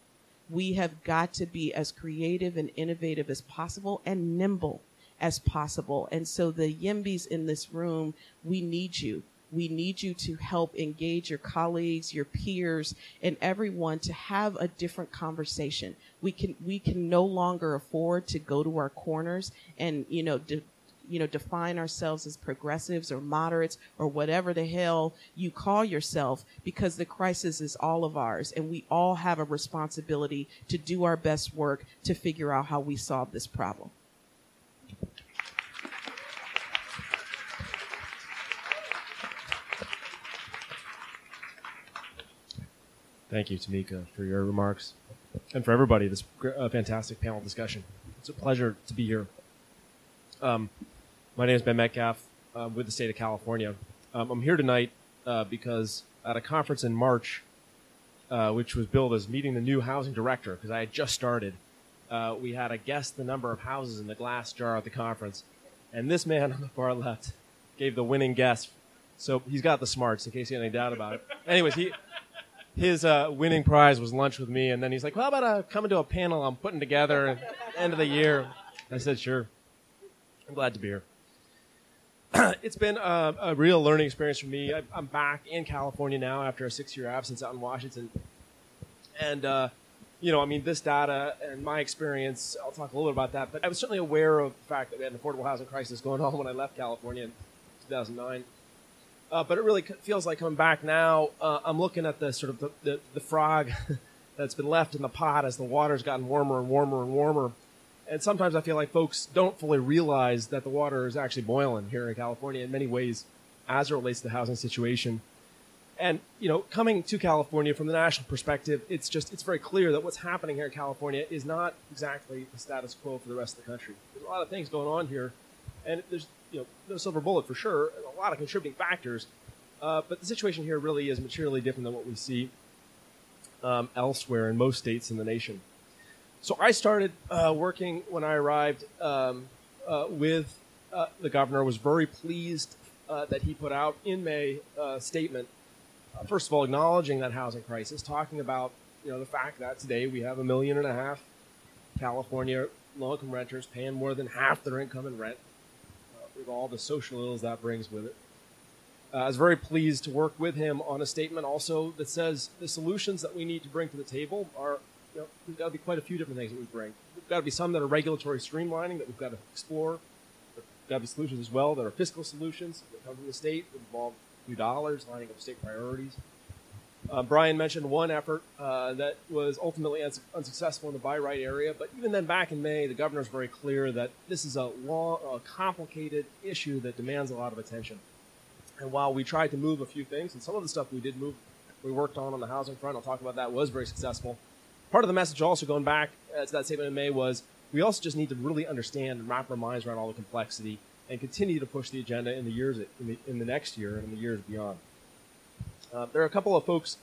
We have got to be as creative and innovative as possible and nimble as possible. And so the YIMBYs in this room, we need you. We need you to help engage your colleagues, your peers, and everyone to have a different conversation. We can we can no longer afford to go to our corners and you know de- you know define ourselves as progressives or moderates or whatever the hell you call yourself because the crisis is all of ours and we all have a responsibility to do our best work to figure out how we solve this problem. Thank you, Tomiquia, for your remarks, and for everybody. This uh, fantastic panel discussion. It's a pleasure to be here. Um, my name is Ben Metcalf uh, with the state of California. Um, I'm here tonight uh, because at a conference in March, uh, which was billed as meeting the new housing director, because I had just started, uh, we had a guess the number of houses in the glass jar at the conference, and this man on the far left gave the winning guess. So he's got the smarts, in case you had any doubt about it. Anyways, he his uh, winning prize was lunch with me, and then he's like, "Well, how about uh, coming to a panel I'm putting together at the end of the year?" I said, "Sure." I'm glad to be here. it's been a, a, real learning experience for me. I, am back in California now after a six-year absence out in Washington, and uh, you know, I mean, this data and my experience. I'll talk a little bit about that, but I was certainly aware of the fact that we had an affordable housing crisis going on when I left California in 2009. Uh, but it really feels like coming back now. Uh, I'm looking at the sort of the, the, the frog that's been left in the pot as the water's gotten warmer and warmer and warmer and sometimes I feel like folks don't fully realize that the water is actually boiling here in California in many ways as it relates to the housing situation. And, you know, coming to California from the national perspective, it's just, it's very clear that what's happening here in California is not exactly the status quo for the rest of the country. There's a lot of things going on here, and there's, you know, no silver bullet for sure, a lot of contributing factors. Uh, but the situation here really is materially different than what we see um, elsewhere in most states in the nation. So I started uh, working when I arrived um, uh, with uh, the governor. Was very pleased uh, that he put out in May a statement. Uh, first of all, acknowledging that housing crisis, talking about you know the fact that today we have a million and a half California low-income renters paying more than half their income in rent, with all the social ills that brings with it. Uh, I was very pleased to work with him on a statement also that says the solutions that we need to bring to the table are you know, there's got to be quite a few different things that we bring. There's got to be some that are regulatory streamlining that we've got to explore. There's got to be solutions as well that are fiscal solutions that come from the state that involve new dollars, lining up state priorities. Uh, Brian mentioned one effort uh, that was ultimately uns- unsuccessful in the by right area, but even then, back in May, the governor was very clear that this is a long, a complicated issue that demands a lot of attention. And while we tried to move a few things, and some of the stuff we did move, we worked on on the housing front, I'll talk about that, was very successful part of the message also going back uh, to that statement in May was we also just need to really understand and wrap our minds around all the complexity and continue to push the agenda in the years in the, in the next year and in the years beyond. Uh, there are a couple of folks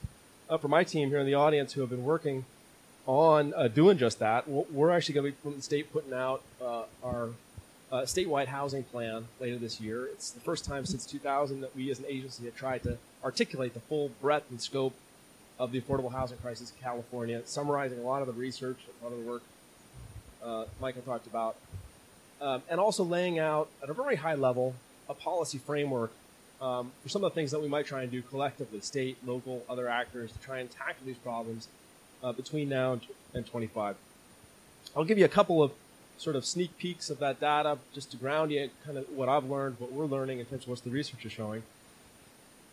uh, from my team here in the audience who have been working on uh, doing just that. We're actually going to be from the state putting out uh, our statewide housing plan later this year. It's the first time since 2000 that we as an agency have tried to articulate the full breadth and scope of the affordable housing crisis in California, summarizing a lot of the research, a lot of the work Michael talked about, um, and also laying out at a very high level a policy framework um, for some of the things that we might try and do collectively, state, local, other actors, to try and tackle these problems uh, between now and, and 25. I'll give you a couple of sort of sneak peeks of that data just to ground you in kind of what I've learned, what we're learning in terms of what the research is showing.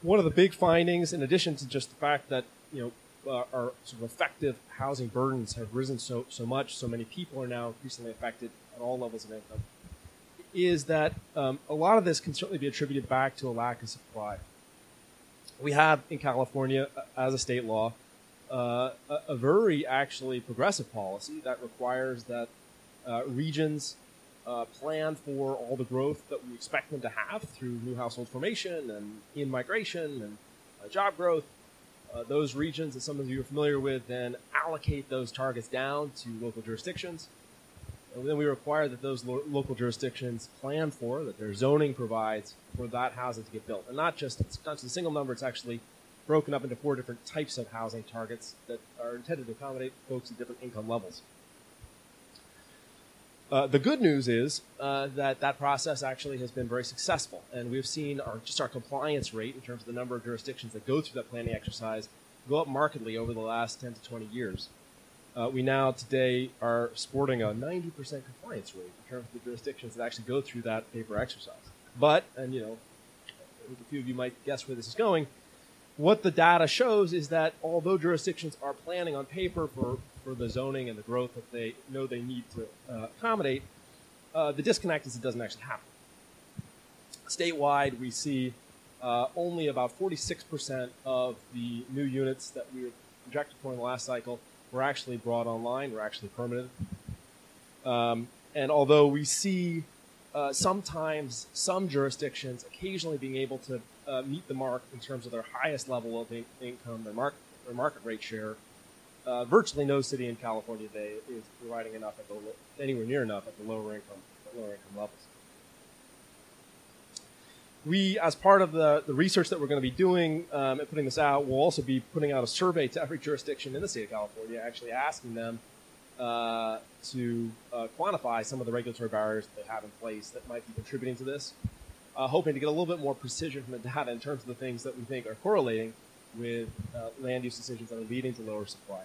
One of the big findings, in addition to just the fact that you know, uh, our sort of effective housing burdens have risen so so much, so many people are now increasingly affected at all levels of income, is that um, a lot of this can certainly be attributed back to a lack of supply. We have in California, uh, as a state law, uh, a, very actually progressive policy that requires that uh, regions uh, plan for all the growth that we expect them to have through new household formation and in migration and uh, job growth uh, those regions that some of you are familiar with then allocate those targets down to local jurisdictions. And then we require that those lo- local jurisdictions plan for, that their zoning provides for that housing to get built. And not just, it's not just a single number, it's actually broken up into four different types of housing targets that are intended to accommodate folks at different income levels. Uh, the good news is uh, that that process actually has been very successful, and we've seen our just our compliance rate in terms of the number of jurisdictions that go through that planning exercise go up markedly over the last 10 to 20 years. Uh, we now today are sporting a 90% compliance rate in terms of the jurisdictions that actually go through that paper exercise. But, and you know, a few of you might guess where this is going, what the data shows is that although jurisdictions are planning on paper for for the zoning and the growth that they know they need to uh, accommodate, uh, the disconnect is it doesn't actually happen. Statewide, we see uh, only about 46% of the new units that we were projected for in the last cycle were actually brought online, were actually permanent. Um, and although we see uh, sometimes some jurisdictions occasionally being able to uh, meet the mark in terms of their highest level of in- income, their, market, their market rate share, uh, virtually no city in California today is providing enough at the lo- anywhere near enough at the lower income lower income levels. We, as part of the, the research that we're going to be doing um, and putting this out, we'll also be putting out a survey to every jurisdiction in the state of California, actually asking them uh, to uh, quantify some of the regulatory barriers that they have in place that might be contributing to this, uh, hoping to get a little bit more precision from the data in terms of the things that we think are correlating with uh, land use decisions that are leading to lower supply.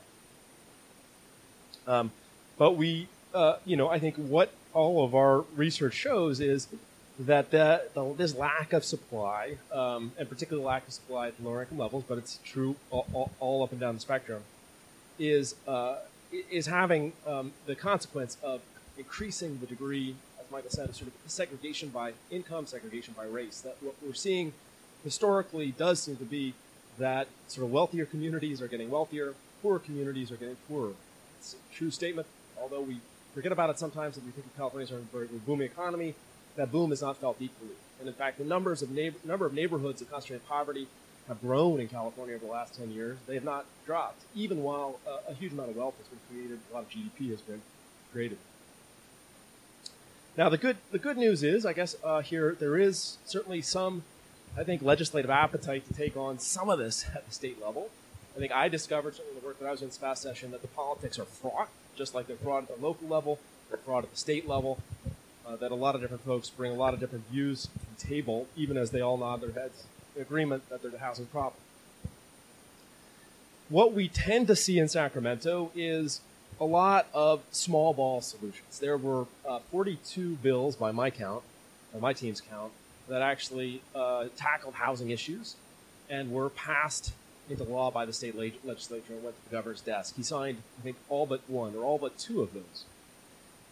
Um, but we, uh, you know, I think what all of our research shows is that the, the, this lack of supply, um, and particularly lack of supply at the lower income levels, but it's true all, all, all up and down the spectrum, is uh, is having um, the consequence of increasing the degree, as Michael said, of sort of segregation by income, segregation by race. That what we're seeing historically does seem to be that sort of wealthier communities are getting wealthier, poorer communities are getting poorer. It's a true statement, although we forget about it sometimes that we think of California as a very booming economy that boom is not felt equally. And in fact, the numbers of neighbor, number of neighborhoods of concentrated poverty have grown in California over the last 10 years. They have not dropped, even while uh, a huge amount of wealth has been created, a lot of GDP has been created. Now, the good, the good news is, I guess, uh, here there is certainly some, I think, legislative appetite to take on some of this at the state level. I think I discovered, certainly in the work that I was in this past session, that the politics are fraught, just like they're fraught at the local level, they're fraught at the state level uh, that a lot of different folks bring a lot of different views to the table, even as they all nod their heads in agreement that there's a housing problem. What we tend to see in Sacramento is a lot of small ball solutions. There were uh, 42 bills by my count, by my team's count, that actually uh, tackled housing issues and were passed into law by the state legislature and went to the governor's desk. He signed, I think, all but one or all but two of those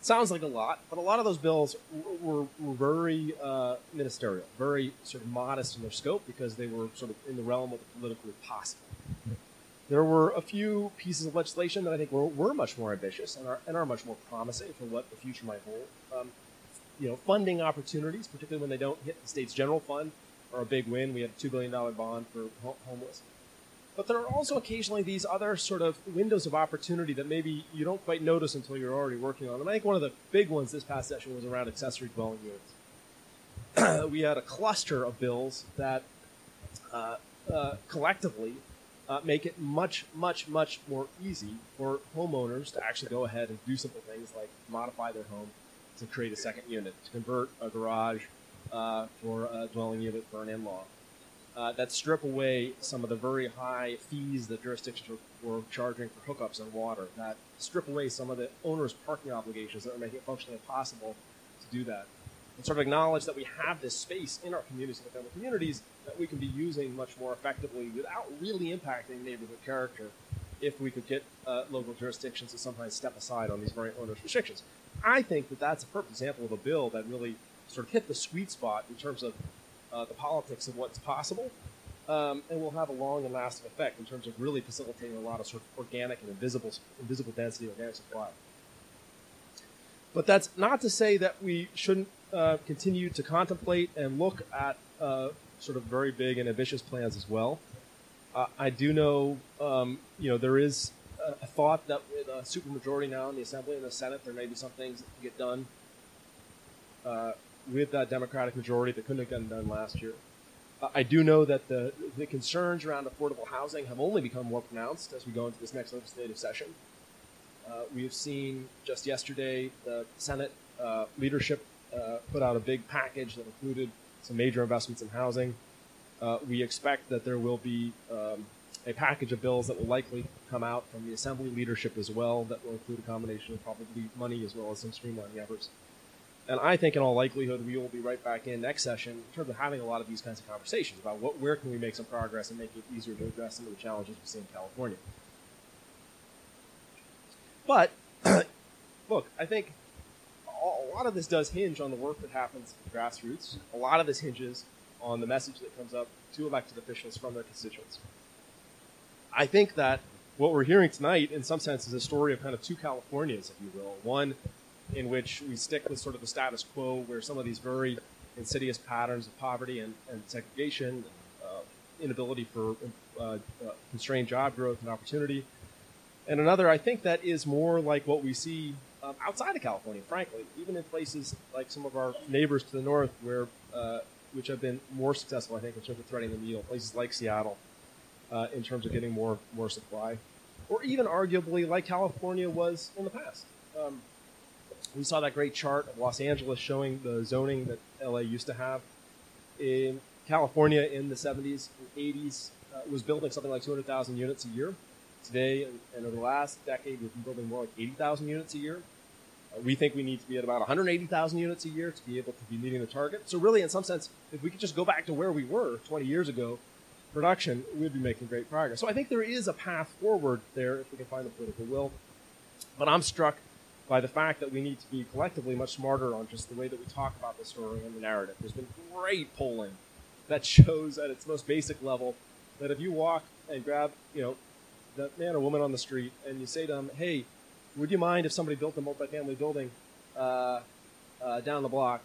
sounds like a lot, but a lot of those bills were, were very uh, ministerial, very sort of modest in their scope because they were sort of in the realm of the politically possible. There were a few pieces of legislation that I think were, were much more ambitious and are, and are much more promising for what the future might hold. Um, you know, funding opportunities, particularly when they don't hit the state's general fund, are a big win. We had a $2 billion bond for homeless. But there are also occasionally these other sort of windows of opportunity that maybe you don't quite notice until you're already working on them. I think one of the big ones this past session was around accessory dwelling units. we had a cluster of bills that uh, uh, collectively uh, make it much, much, much more easy for homeowners to actually go ahead and do simple things like modify their home to create a second unit, to convert a garage uh, for a dwelling unit for an in-law, uh, that strip away some of the very high fees that jurisdictions were, were, charging for hookups and water, that strip away some of the owner's parking obligations that are making it functionally impossible to do that. And sort of acknowledge that we have this space in our communities, in the communities, that we can be using much more effectively without really impacting neighborhood character if we could get uh, local jurisdictions to sometimes step aside on these very onerous restrictions. I think that that's a perfect example of a bill that really sort of hit the sweet spot in terms of uh, the politics of what's possible, um, and will have a long and lasting effect in terms of really facilitating a lot of sort of organic and invisible, invisible density, organic supply. But that's not to say that we shouldn't uh, continue to contemplate and look at uh, sort of very big and ambitious plans as well. Uh, I do know, um, you know, there is a, a, thought that with a supermajority now in the Assembly and the Senate, there may be some things that can get done uh, with that Democratic majority that couldn't have gotten done last year. I do know that the, the concerns around affordable housing have only become more pronounced as we go into this next legislative session. Uh, we have seen just yesterday the Senate uh, leadership uh, put out a big package that included some major investments in housing. Uh, we expect that there will be um, a package of bills that will likely come out from the Assembly leadership as well that will include a combination of probably money as well as some streamlining efforts. And I think, in all likelihood, we will be right back in next session in terms of having a lot of these kinds of conversations about what, where can we make some progress and make it easier to address some of the challenges we see in California. But look, I think a lot of this does hinge on the work that happens at the grassroots. A lot of this hinges on the message that comes up to elected officials from their constituents. I think that what we're hearing tonight, in some sense, is a story of kind of two Californias, if you will. One in which we stick with sort of the status quo where some of these very insidious patterns of poverty and, and segregation, uh, inability for uh, uh, constrained job growth and opportunity and another I think that is more like what we see um, outside of California, frankly, even in places like some of our neighbors to the north, where uh, which have been more successful, I think, in terms of threading the needle. Places like Seattle, uh, in terms of getting more more supply, or even arguably like California was in the past. Um, we saw that great chart of Los Angeles showing the zoning that LA used to have. In California in the 70s and 80s, uh, was building something like 200,000 units a year. Today and, and, over the last decade, we've been building more like 80,000 units a year. Uh, we think we need to be at about 180,000 units a year to be able to be meeting the target. So really, in some sense, if we could just go back to where we were 20 years ago, production, we'd be making great progress. So I think there is a path forward there if we can find the political will. But I'm struck by the fact that we need to be collectively much smarter on just the way that we talk about the story and the narrative. There's been great polling that shows at its most basic level that if you walk and grab, you know, that man or woman on the street and you say to them, hey, would you mind if somebody built a multifamily building uh, uh, down the block?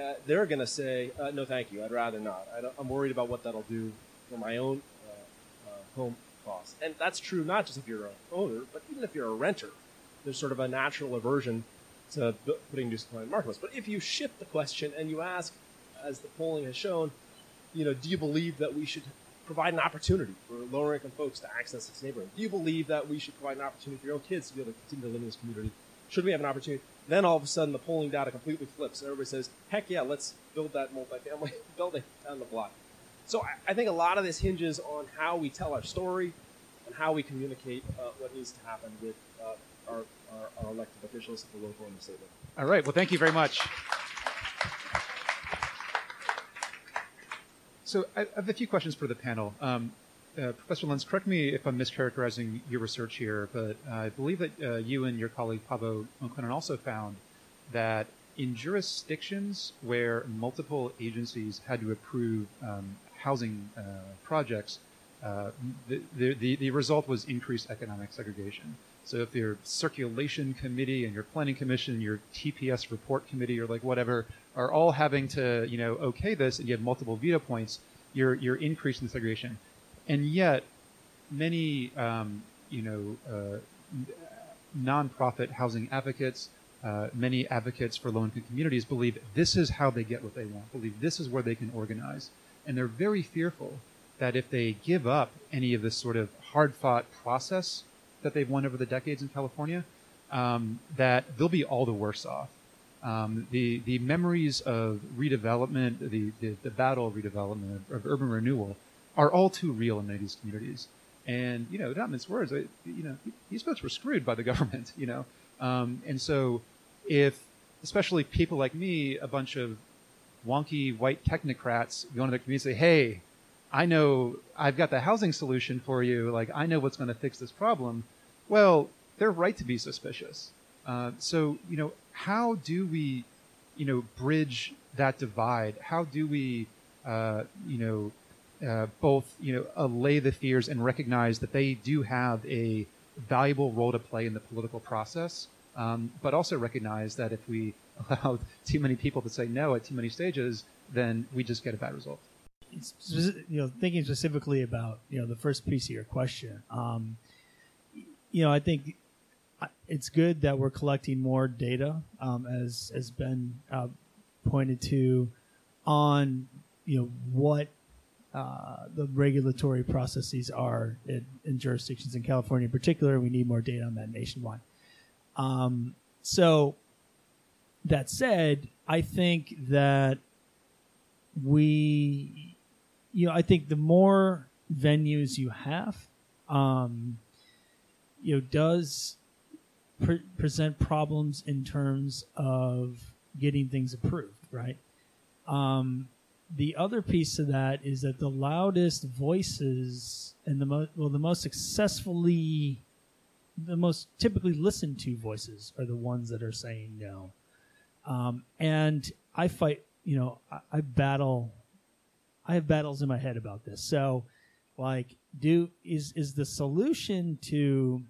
Uh, they're going to say, uh, no, thank you. I'd rather not. I am worried about what that'll do for my own uh, uh, home costs. And that's true not just if you're an owner, but even if you're a renter. There's sort of a natural aversion to putting new supply in marketplace. But if you shift the question and you ask, as the polling has shown, you know, do you believe that we should provide an opportunity for lower income folks to access this neighborhood? Do you believe that we should provide an opportunity for your own kids to be able to continue to live in this community? Should we have an opportunity? Then all of a sudden the polling data completely flips and everybody says, heck yeah, let's build that multifamily building down the block. So I, I, think a lot of this hinges on how we tell our story and how we communicate uh, what needs to happen with uh, our, our, our elected officials at the local and the state level. All right. Well, thank you very much. So I have a few questions for the panel. Um, uh, Professor Lens, correct me if I'm mischaracterizing your research here, but uh, I believe that uh, you and your colleague Paavo Monkkonen also found that in jurisdictions where multiple agencies had to approve um, housing uh, projects, uh, the, the, the result was increased economic segregation. So if your circulation committee and your planning commission, your TPS report committee, or like whatever, are all having to you know okay this, and you have multiple veto points, you're you're increasing the segregation, and yet many um, you know uh, nonprofit housing advocates, uh, many advocates for low-income communities believe this is how they get what they want. Believe this is where they can organize, and they're very fearful that if they give up any of this sort of hard-fought process that they've won over the decades in California, um, that they'll be all the worse off. Um, the the memories of redevelopment, the, the, the battle of redevelopment of, urban renewal, are all too real in many of these communities. And you know, not mince words. You know, these folks were screwed by the government. You know, um, and so if especially people like me, a bunch of wonky white technocrats go into the community and say, "Hey, I know I've got the housing solution for you. Like I know what's going to fix this problem." Well, they're right to be suspicious. Uh, so, you know, how do we, you know, bridge that divide? How do we, uh, you know, uh, both, you know, allay the fears and recognize that they do have a valuable role to play in the political process, um, but also recognize that if we allow too many people to say no at too many stages, then we just get a bad result. You know, thinking specifically about you know the first piece of your question. Um, you know, I think it's good that we're collecting more data, um, as has been uh, pointed to, on you know what uh, the regulatory processes are in, in, jurisdictions in California in particular. We need more data on that nationwide. Um, so that said, I think that we, you know, I think the more venues you have, um, you know, does pre- present problems in terms of getting things approved, right? Um, the other piece of that is that the loudest voices and the most well, the most successfully, the most typically listened to voices are the ones that are saying no. Um, and I fight, you know, I, I battle. I have battles in my head about this. So, like, do is is the solution to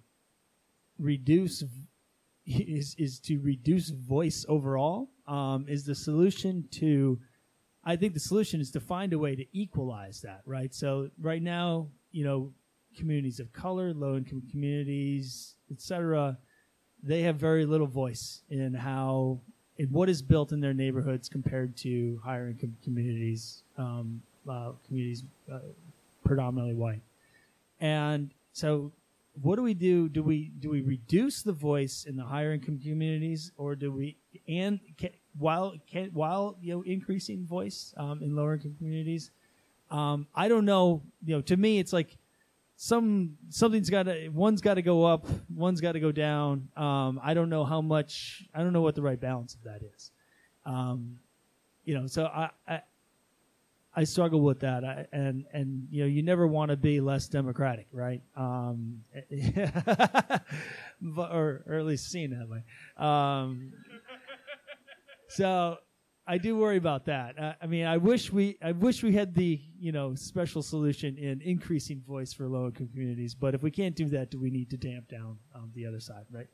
reduce is is to reduce voice overall. Um, is the solution to? I think the solution is to find a way to equalize that, right? So right now, you know, communities of color, low income communities, etc., they have very little voice in how in what is built in their neighborhoods compared to higher income communities, um, uh, communities uh, predominantly white. And so, what do we do? Do we do we reduce the voice in the higher income communities, or do we and can, while can, while you know increasing voice um, in lower income communities? Um, I don't know. You know, to me, it's like some something's got to one's got to go up, one's got to go down. Um, I don't know how much. I don't know what the right balance of that is. Um, you know, so I, I I struggle with that, I, and and you know, you never want to be less democratic, right? Um, but, or or at least seen that way. Um, so I do worry about that. Uh, I mean, I wish we, I wish we had the, you know, special solution in increasing voice for low income communities. But if we can't do that, do we need to damp down um, the other side, right?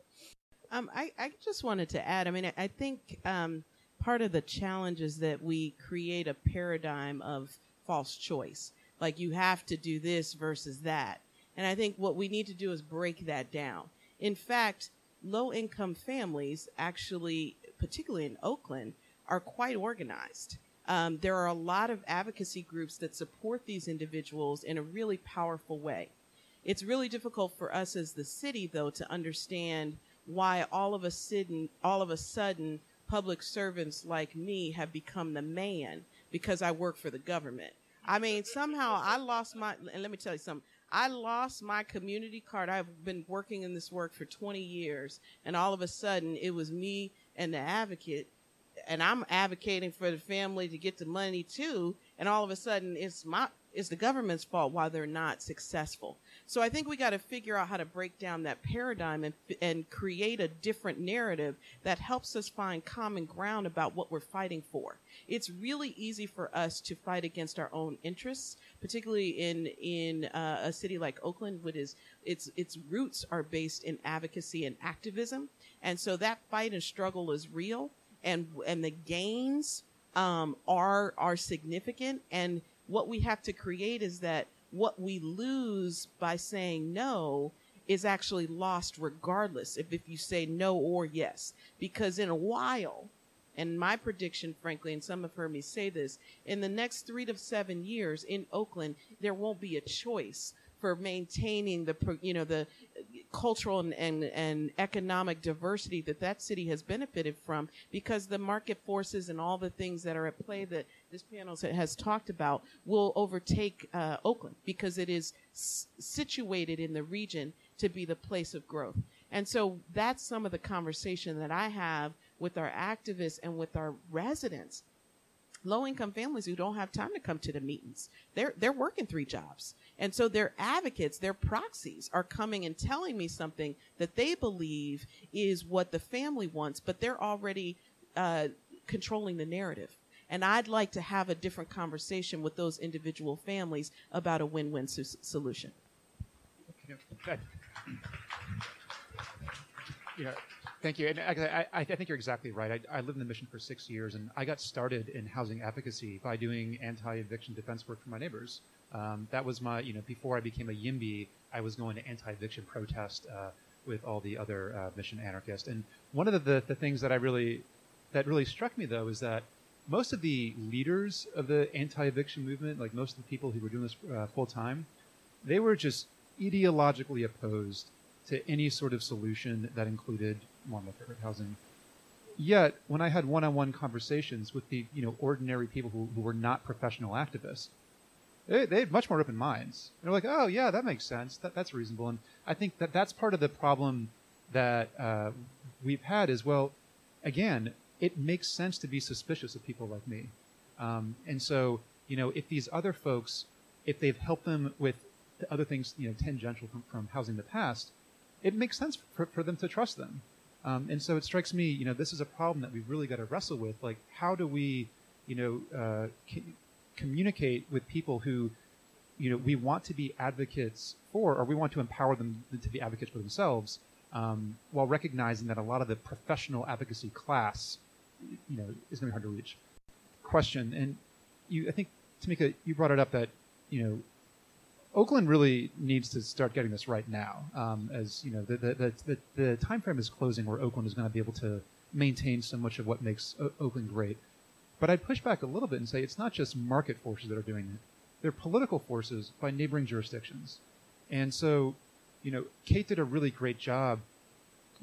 Um, I, I just wanted to add. I mean, I, I think um, part of the challenge is that we create a paradigm of false choice. Like you have to do this versus that. And I think what we need to do is break that down. In fact, low income families actually, particularly in Oakland, are quite organized. Um, there are a lot of advocacy groups that support these individuals in a really powerful way. It's really difficult for us as the city, though, to understand why all of a sudden, all of a sudden, public servants like me have become the man because I work for the government. I mean, somehow I lost my, and let me tell you something. I lost my community card. I've been working in this work for 20 years, and all of a sudden it was me and the advocate and I'm advocating for the family to get the money too, and all of a sudden it's my it's the government's fault why they're not successful. So I think we got to figure out how to break down that paradigm and and create a different narrative that helps us find common ground about what we're fighting for. It's really easy for us to fight against our own interests, particularly in in uh, a city like Oakland, which is its its roots are based in advocacy and activism, and so that fight and struggle is real and and the gains um, are are significant. And what we have to create is that what we lose by saying no is actually lost regardless if, if you say no or yes. Because in a while, and my prediction, frankly, and some have heard me say this, in the next three to seven years in Oakland, there won't be a choice for maintaining the you know the cultural and, and, and economic diversity that that city has benefited from because the market forces and all the things that are at play that this panel has talked about will overtake uh, Oakland because it is s- situated in the region to be the place of growth. And so that's some of the conversation that I have with our activists and with our residents low income families who don't have time to come to the meetings. They're, they're working three jobs. And so their advocates, their proxies are coming and telling me something that they believe is what the family wants, but they're already, uh, controlling the narrative. And I'd like to have a different conversation with those individual families about a win-win su- solution. Okay. Yeah, thank you. And I, I, I think you're exactly right. I, I lived in the mission for six years, and I got started in housing advocacy by doing anti-eviction defense work for my neighbors. Um, that was my, you know, before I became a YIMBY, I was going to anti-eviction protest uh, with all the other uh, mission anarchists. And one of the, the, the things that I really, that really struck me though, is that most of the leaders of the anti-eviction movement, like most of the people who were doing this uh, full time, they were just ideologically opposed to any sort of solution that included more favorite housing. Yet, when I had one-on-one conversations with the you know ordinary people who, who were not professional activists, they, they had much more open minds. They're like, oh yeah, that makes sense. That that's reasonable. And I think that that's part of the problem that uh, we've had as well. Again, it makes sense to be suspicious of people like me. Um, and so, you know, if these other folks, if they've helped them with other things, you know, tangential from, from housing the past, it makes sense for, for them to trust them. Um, and so it strikes me, you know, this is a problem that we've really got to wrestle with. Like, how do we, you know, uh, c- communicate with people who, you know, we want to be advocates for, or we want to empower them to be advocates for themselves, um, while recognizing that a lot of the professional advocacy class, you know, is going to be hard to reach. Question, and you, I think, Tomiquia, you brought it up that, you know, Oakland really needs to start getting this right now. Um, as you know, the the, the the time frame is closing where Oakland is going to be able to maintain so much of what makes o- Oakland great. But I'd push back a little bit and say it's not just market forces that are doing it; they're political forces by neighboring jurisdictions. And so, you know, Kate did a really great job,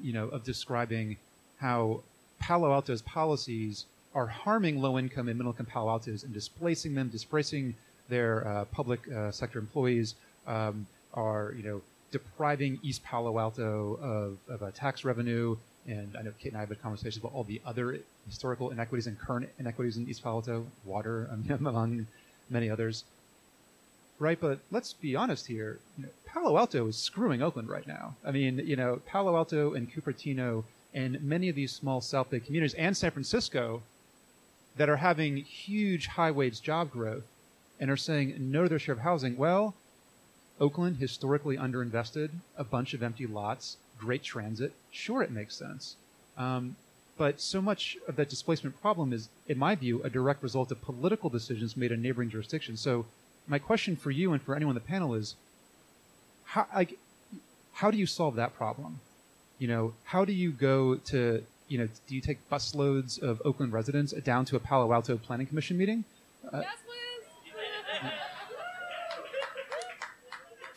you know, of describing how Palo Alto's policies are harming low-income and middle-income Palo Altos and displacing them, displacing their uh, public uh, sector employees, um, are you know depriving East Palo Alto of, of uh, tax revenue. And I know Kate and I have had conversations about all the other historical inequities and current inequities in East Palo Alto, water um, among many others. Right, but let's be honest here. You know, Palo Alto is screwing Oakland right now. I mean, you know, Palo Alto and Cupertino and many of these small South Bay communities and San Francisco that are having huge high wage job growth and are saying no to their share of housing. Well, Oakland historically underinvested, a bunch of empty lots, great transit. Sure, it makes sense. Um, but so much of that displacement problem is, in my view, a direct result of political decisions made in neighboring jurisdictions. So, my question for you and for anyone on the panel is, how, like, how do you solve that problem? You know, how do you go to, you know, do you take busloads of Oakland residents down to a Palo Alto Planning Commission meeting? Uh, yes, please.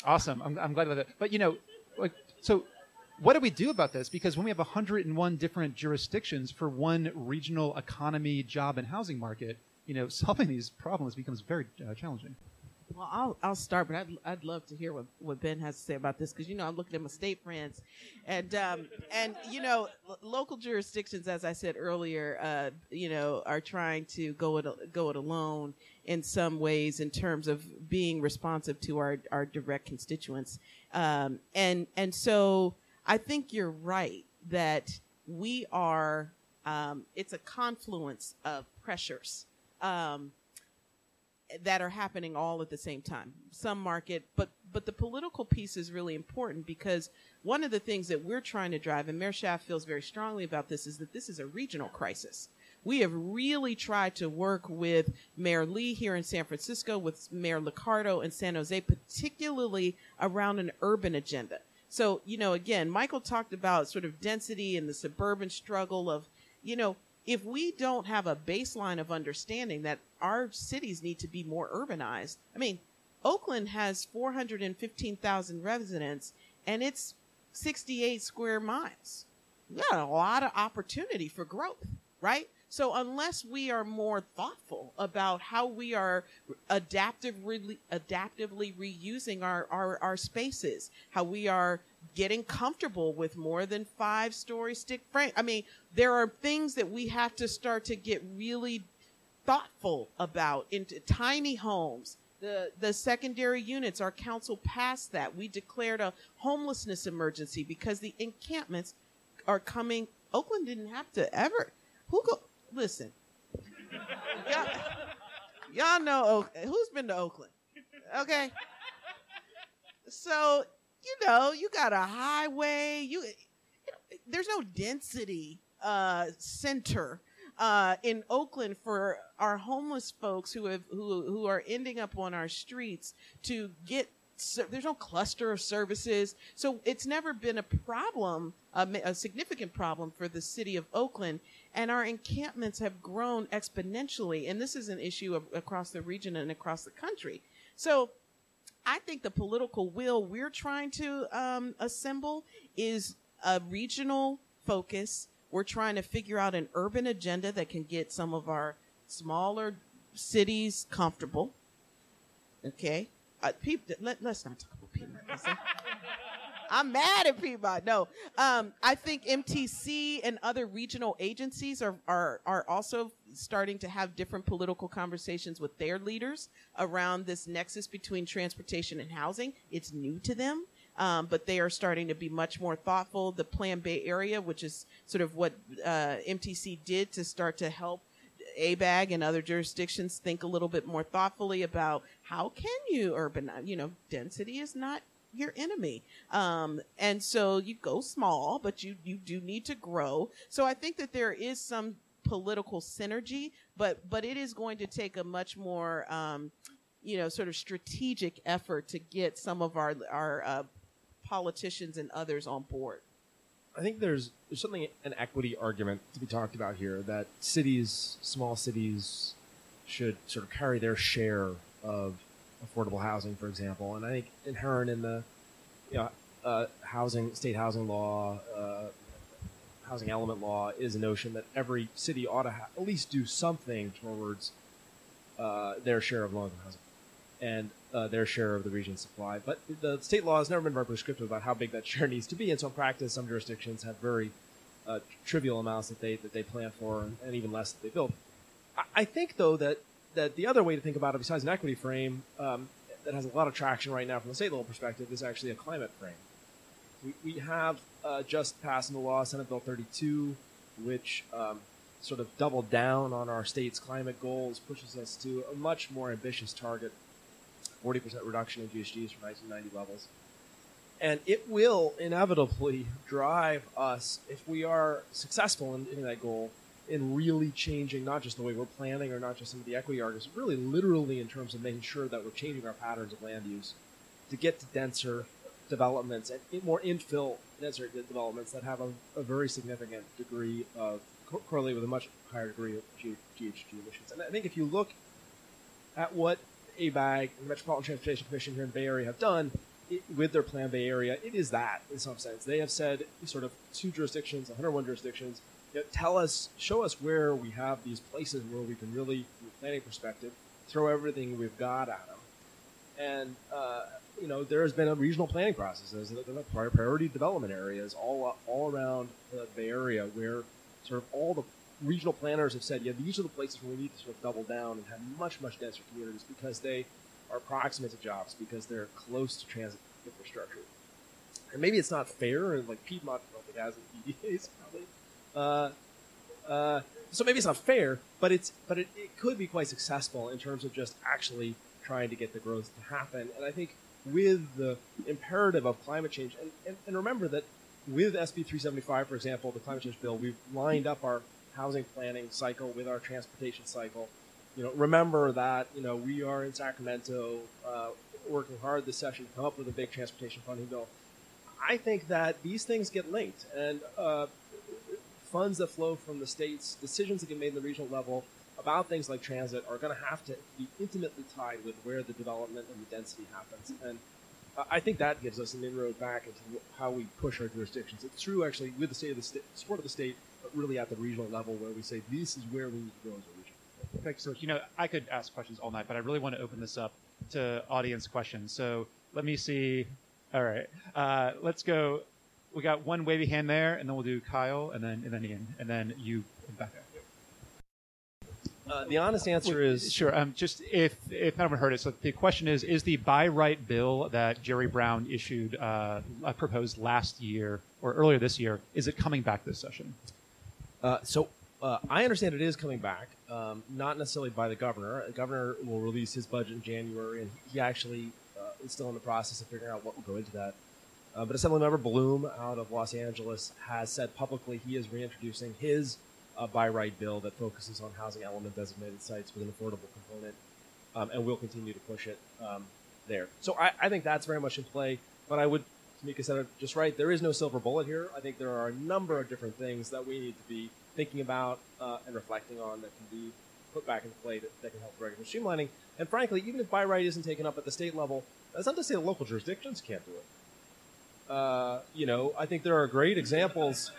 Awesome. I'm, I'm glad about that. But you know, like, so what do we do about this? Because when we have 101 different jurisdictions for one regional economy, job, and housing market, you know, solving these problems becomes very uh, challenging. Well, I'll I'll start, but I'd I'd love to hear what, what Ben has to say about this because you know I'm looking at my state friends, and um and you know l- local jurisdictions, as I said earlier, uh you know are trying to go it go it alone in some ways in terms of being responsive to our our direct constituents, um and and so I think you're right that we are um it's a confluence of pressures. Um, that are happening all at the same time. Some market, but but the political piece is really important because one of the things that we're trying to drive, and Mayor Schaaf feels very strongly about this, is that this is a regional crisis. We have really tried to work with Mayor Lee here in San Francisco, with Mayor Liccardo in San Jose, particularly around an urban agenda. So, you know, again, Michael talked about sort of density and the suburban struggle of, you know, if we don't have a baseline of understanding that our cities need to be more urbanized, I mean, Oakland has 415,000 residents and it's 68 square miles. We got a lot of opportunity for growth, right? So unless we are more thoughtful about how we are adaptively, adaptively reusing our, our, our spaces, how we are getting comfortable with more than five story stick frame. I mean, there are things that we have to start to get really thoughtful about into tiny homes. The, the secondary units, our council passed that. We declared a homelessness emergency because the encampments are coming. Oakland didn't have to ever. Who go? Listen, y'all, y'all know who's been to Oakland, okay? So you know you got a highway. You, you there's no density uh, center uh, in Oakland for our homeless folks who have who who are ending up on our streets to get. So there's no cluster of services, so it's never been a problem, a, a significant problem for the city of Oakland. And our encampments have grown exponentially, and this is an issue of, across the region and across the country. So I think the political will we're trying to um, assemble is a regional focus. We're trying to figure out an urban agenda that can get some of our smaller cities comfortable. Okay, uh, let, us not talk about Piedmont. I'm mad at Piedmont. No, um, I think MTC and other regional agencies are, are are also starting to have different political conversations with their leaders around this nexus between transportation and housing. It's new to them. Um, but they are starting to be much more thoughtful. The Plan Bay Area, which is sort of what uh, MTC did to start to help ABAG and other jurisdictions think a little bit more thoughtfully about how can you urbanize. You know, density is not your enemy. Um, and so you go small, but you, you do need to grow. So I think that there is some political synergy, but, but it is going to take a much more, um, you know, sort of strategic effort to get some of our our uh, politicians and others on board? I think there's there's something an equity argument to be talked about here that cities, small cities, should sort of carry their share of affordable housing, for example. And I think inherent in the you know, uh, housing state housing law, uh, housing element law is a notion that every city ought to ha- at least do something towards uh, their share of low-income housing and uh, their share of the region's supply. But the state law has never been very prescriptive about how big that share needs to be, and so in practice, some jurisdictions have very uh, trivial amounts that they that they plan for, and, and even less that they build. I think, though, that that the other way to think about it, besides an equity frame um, that has a lot of traction right now from the state level perspective, is actually a climate frame. We, we have uh, just passed into law Senate Bill 32, which um, sort of doubled down on our state's climate goals, pushes us to a much more ambitious target 40% reduction in GHGs from 1990 levels. And it will inevitably drive us, if we are successful in hitting that goal, in really changing not just the way we're planning or not just some of the equity arguments, really literally in terms of making sure that we're changing our patterns of land use to get to denser developments and more infill denser developments that have a, a very significant degree of correlate with a much higher degree of GHG emissions. And I think if you look at what ABAG and the Metropolitan Transportation Commission here in Bay Area have done it, with their Plan Bay Area, it is that in some sense. They have said sort of two jurisdictions, 101 jurisdictions, you know, tell us, show us where we have these places where we can really, from a planning perspective, throw everything we've got at them. And, uh, you know, there has been a regional planning process. There's priority development areas all, all around the Bay Area where sort of all the regional planners have said, yeah, these are the places where we need to sort of double down and have much, much denser communities because they are proximate to jobs, because they're close to transit infrastructure. And maybe it's not fair, and like Piedmont, think has PDAs probably. Uh, uh, so maybe it's not fair, but it's but it, it could be quite successful in terms of just actually trying to get the growth to happen. And I think with the imperative of climate change, and, and, and remember that with SB 375, for example, the climate change bill, we've lined up our housing planning cycle with our transportation cycle. You know, remember that you know we are in Sacramento uh, working hard this session to come up with a big transportation funding bill. I think that these things get linked, and uh, funds that flow from the states, decisions that get made in the regional level about things like transit are going to have to be intimately tied with where the development and the density happens. And I think that gives us an inroad back into how we push our jurisdictions. It's true, actually, with the state of the state, support of the state, but really at the regional level where we say this is where we need to go as a region. You so. You know, I could ask questions all night, but I really want to open this up to audience questions. So let me see. All right, uh, let's go. We got one wavy hand there, and then we'll do Kyle, and then and then Ian, and then you, Becca. Uh, the honest answer is sure. Um, just if if anyone heard it, so the question is: Is the by right bill that Jerry Brown issued uh, uh, proposed last year or earlier this year? Is it coming back this session? Uh, so uh, I understand it is coming back, um, not necessarily by the governor. The governor will release his budget in January, and he actually uh, is still in the process of figuring out what will go into that. Uh, but Assemblymember Bloom out of Los Angeles has said publicly he is reintroducing his uh, by right bill that focuses on housing element designated sites with an affordable component, um, and we'll continue to push it um, there. So I, I, think that's very much in play. But I would, Tomiquia said it just right, there is no silver bullet here. I think there are a number of different things that we need to be thinking about uh, and reflecting on that can be put back into play that, that can help regular streamlining. And frankly, even if by right isn't taken up at the state level, that's not to say the local jurisdictions can't do it. Uh, you know, I think there are great examples.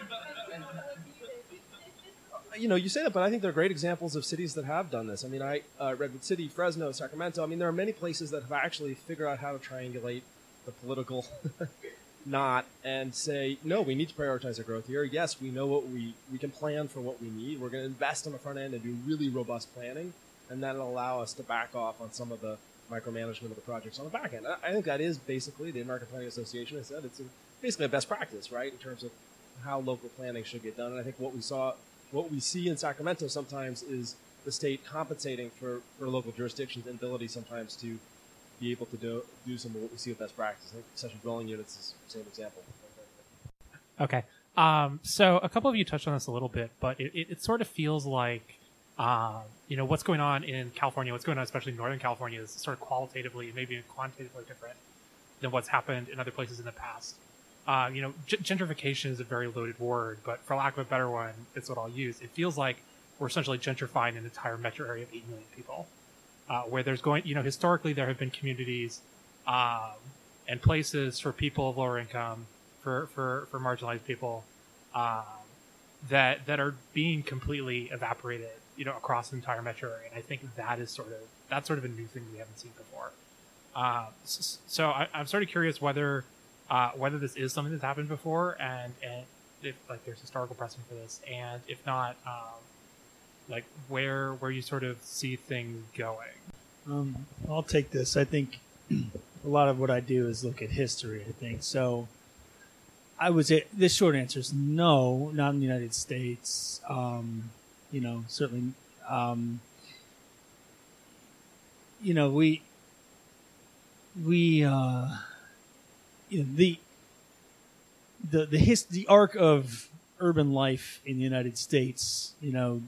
You know, you say that, but I think there are great examples of cities that have done this. I mean, I uh, Redwood City, Fresno, Sacramento. I mean, there are many places that have actually figured out how to triangulate the political knot and say, no, we need to prioritize our growth here. Yes, we know what we, we can plan for what we need. We're going to invest on the front end and do really robust planning, and that'll allow us to back off on some of the micromanagement of the projects on the back end. I think that is basically the American Planning Association has said it's a, basically a best practice, right, in terms of how local planning should get done. And I think what we saw, what we see in Sacramento sometimes is the state compensating for, for local jurisdictions' inability sometimes to be able to do, do some of what we see with best practice. I think accessory dwelling units is the same example. Okay. Um, so a couple of you touched on this a little bit, but it, it, it, sort of feels like um, you know, what's going on in California, what's going on, especially in Northern California, is sort of qualitatively, and maybe quantitatively different than what's happened in other places in the past. Uh, you know, g- gentrification is a very loaded word, but for lack of a better one, it's what I'll use. It feels like we're essentially gentrifying an entire metro area of 8 million people, uh, where there's going, you know, historically there have been communities um, and places for people of lower income, for, for, for marginalized people, um, that, that are being completely evaporated, you know, across the entire metro area. And I think that is sort of, that's sort of a new thing we haven't seen before. Uh, so I, am sort of curious whether uh, whether this is something that's happened before, and and if like there's historical precedent for this, and if not, um, like where where you sort of see things going. Um, I'll take this. I think a lot of what I do is look at history. I think so. I would say the short answer is no, not in the United States. Um, you know, certainly. Um, you know, we we uh, you know, the the the his the arc of urban life in the United States, you know,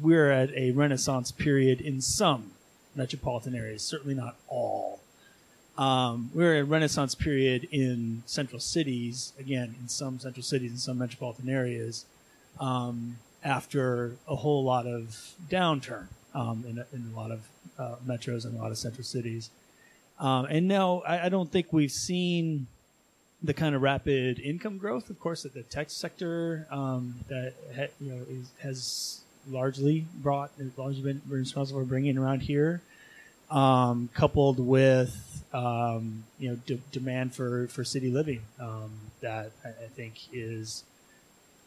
we're at a renaissance period in some metropolitan areas, certainly not all. Um, we're at a renaissance period in central cities, again, in some central cities and some metropolitan areas, um, after a whole lot of downturn um, in, a, in, a, lot of uh, metros and a lot of central cities. Um, and now I, I, don't think we've seen the kind of rapid income growth, of course, that the tech sector um, that ha, you know is, has largely brought, largely been responsible for bringing around here, um, coupled with um, you know demand for, for city living um, that I, I think is,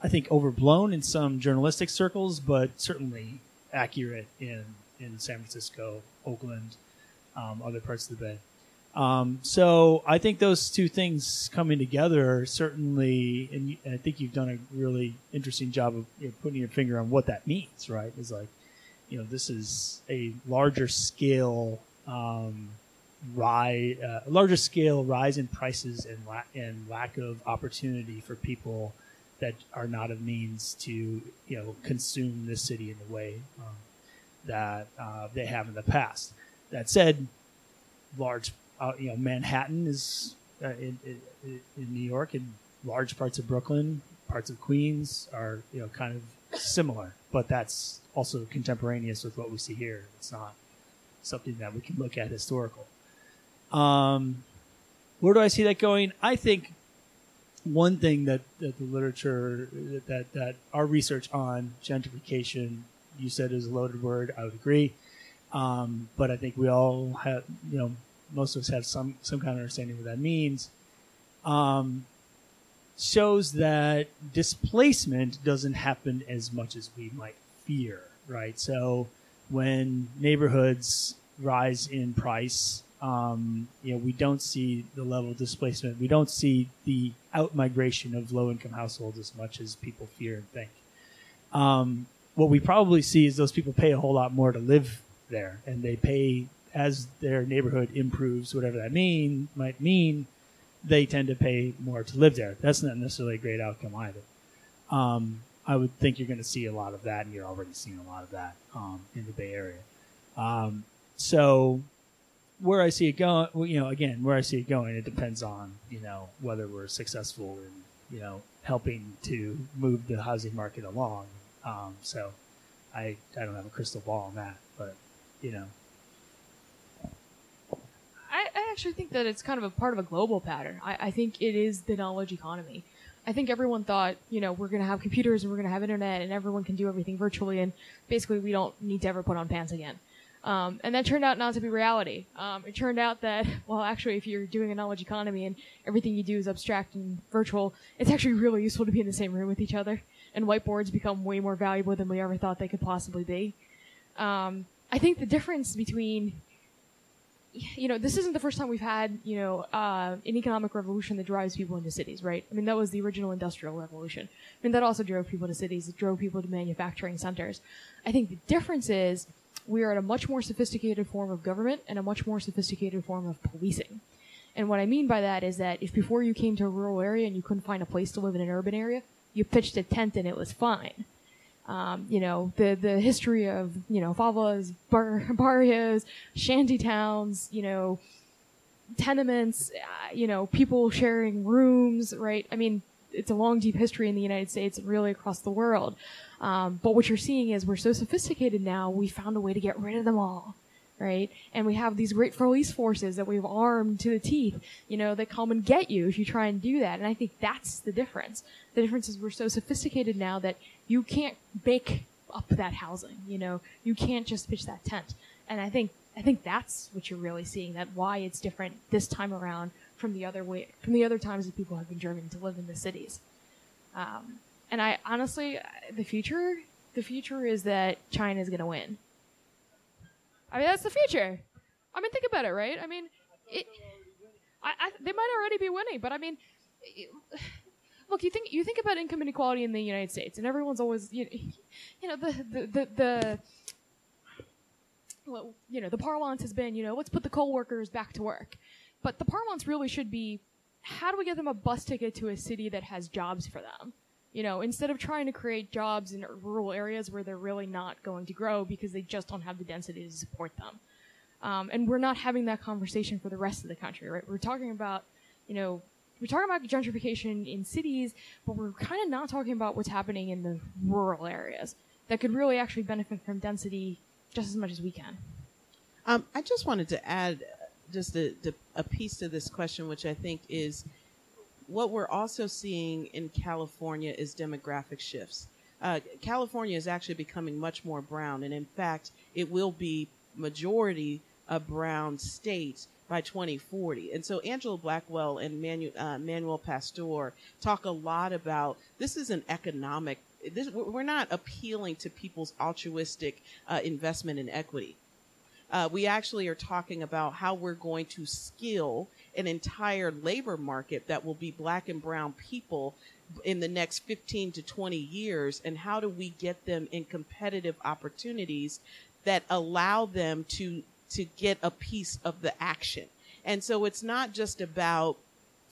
I think overblown in some journalistic circles, but certainly accurate in in San Francisco, Oakland, um, other parts of the Bay. Um, so I think those two things coming together certainly, and I think you've done a really interesting job of you know, putting your finger on what that means. Right? Is like, you know, this is a larger scale um, rise, uh, larger scale rise in prices and la- and lack of opportunity for people that are not of means to you know consume the city in the way um, that uh, they have in the past. That said, large, uh, you know, Manhattan is uh, in, in, in, New York and large parts of Brooklyn, parts of Queens are you know kind of similar, but that's also contemporaneous with what we see here. It's not something that we can look at historical. Um, where do I see that going? I think one thing that, that the literature that, that, that our research on gentrification you said is a loaded word. I would agree. Um, but I think we all have, you know, most of us have some some kind of understanding what that means. Um, shows that displacement doesn't happen as much as we might fear, right? So when neighborhoods rise in price, um, you know, we don't see the level of displacement. We don't see the outmigration of low income households as much as people fear and think. Um, what we probably see is those people pay a whole lot more to live there, and they pay as their neighborhood improves, whatever that mean might mean. They tend to pay more to live there. That's not necessarily a great outcome either. Um, I would think you're going to see a lot of that, and you're already seeing a lot of that um, in the Bay Area. Um, so, where I see it going, you know, again, where I see it going, it depends on you know whether we're successful in you know helping to move the housing market along um, so I I don't have a crystal ball on that, but you know. I, I actually think that it's kind of a part of a global pattern. I, I think it is the knowledge economy. I think everyone thought, you know, we're going to have computers and we're going to have internet and everyone can do everything virtually and basically we don't need to ever put on pants again. Um, and that turned out not to be reality. Um, it turned out that, well, actually, if you're doing a knowledge economy and everything you do is abstract and virtual, it's actually really useful to be in the same room with each other and whiteboards become way more valuable than we ever thought they could possibly be. Um, I think the difference between, you know, this isn't the first time we've had, you know, uh, an economic revolution that drives people into cities, right? I mean, that was the original industrial revolution. I mean, that also drove people to cities. It drove people to manufacturing centers. I think the difference is we are at a much more sophisticated form of government and a much more sophisticated form of policing. And what I mean by that is that if before you came to a rural area and you couldn't find a place to live in an urban area, you pitched a tent and it was fine. Um, you know, the the history of you know favelas, bar- barrios, shanty towns. You know, tenements. Uh, you know, people sharing rooms. Right. I mean, it's a long, deep history in the United States and really across the world. Um, but what you're seeing is we're so sophisticated now. We found a way to get rid of them all right? And we have these great police forces that we've armed to the teeth, you know, that come and get you if you try and do that. And I think that's the difference. The difference is we're so sophisticated now that you can't bake up that housing, you know, you can't just pitch that tent. And I think I think that's what you're really seeing. That why it's different this time around from the other way from the other times that people have been driven to live in the cities. Um, and I honestly, uh, the future, the future is that China is going to win. I mean, that's the future. I mean, think about it, right? I mean, it, I, I, they might already be winning, but I mean, it, look, you think you think about income inequality in the United States, and everyone's always, you know, you know the the the. the well, you know, the parlance has been, you know, let's put the coal workers back to work. But the parlance really should be, how do we get them a bus ticket to a city that has jobs for them? You know, instead of trying to create jobs in rural areas where they're really not going to grow because they just don't have the density to support them. Um, and we're not having that conversation for the rest of the country, right? We're talking about, you know, we're talking about gentrification in cities, but we're kind of not talking about what's happening in the rural areas that could really actually benefit from density just as much as we can. Um, I just wanted to add just a, a piece to this question, which I think is what we're also seeing in California is demographic shifts. Uh, California is actually becoming much more brown, and in fact, it will be majority a brown state by 2040. And so Angela Blackwell and Manu, uh, Manuel Pastor talk a lot about this is an economic. This, we're not appealing to people's altruistic uh, investment in equity. Uh, we actually are talking about how we're going to skill an entire labor market that will be black and brown people in the next 15 to 20 years and how do we get them in competitive opportunities that allow them to to get a piece of the action. And so it's not just about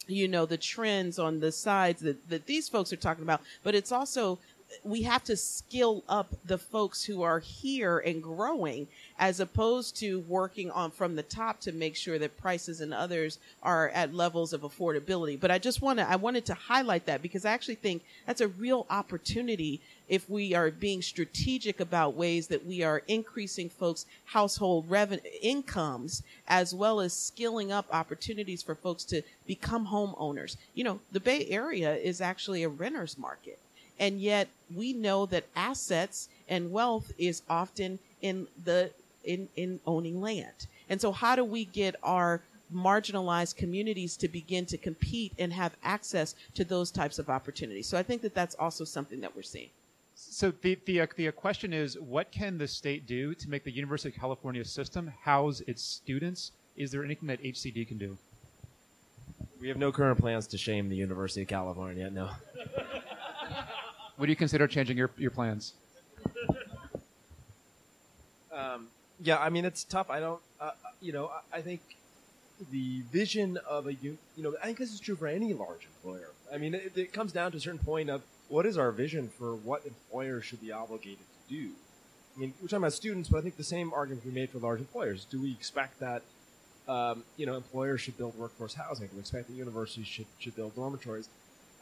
you know the trends on the sides that, that these folks are talking about but it's also we have to skill up the folks who are here and growing as opposed to working on from the top to make sure that prices and others are at levels of affordability. But I just want to, I wanted to highlight that because I actually think that's a real opportunity if we are being strategic about ways that we are increasing folks' household revenue incomes as well as skilling up opportunities for folks to become homeowners. You know, the Bay Area is actually a renter's market. And yet we know that assets and wealth is often in the in, in owning land. And so how do we get our marginalized communities to begin to compete and have access to those types of opportunities? So I think that that's also something that we're seeing. So the, the, uh, the question is, what can the state do to make the University of California system house its students? Is there anything that HCD can do? We have no current plans to shame the University of California. No. Would you consider changing your, your plans? Um, yeah, I mean it's tough. I don't, uh, uh you know, I, I, think the vision of a, you know, I think this is true for any large employer. I mean, it, it comes down to a certain point of what is our vision for what employers should be obligated to do. I mean, we're talking about students, but I think the same argument can be made for large employers. Do we expect that, um, you know, employers should build workforce housing? Do we expect that universities should, should build dormitories?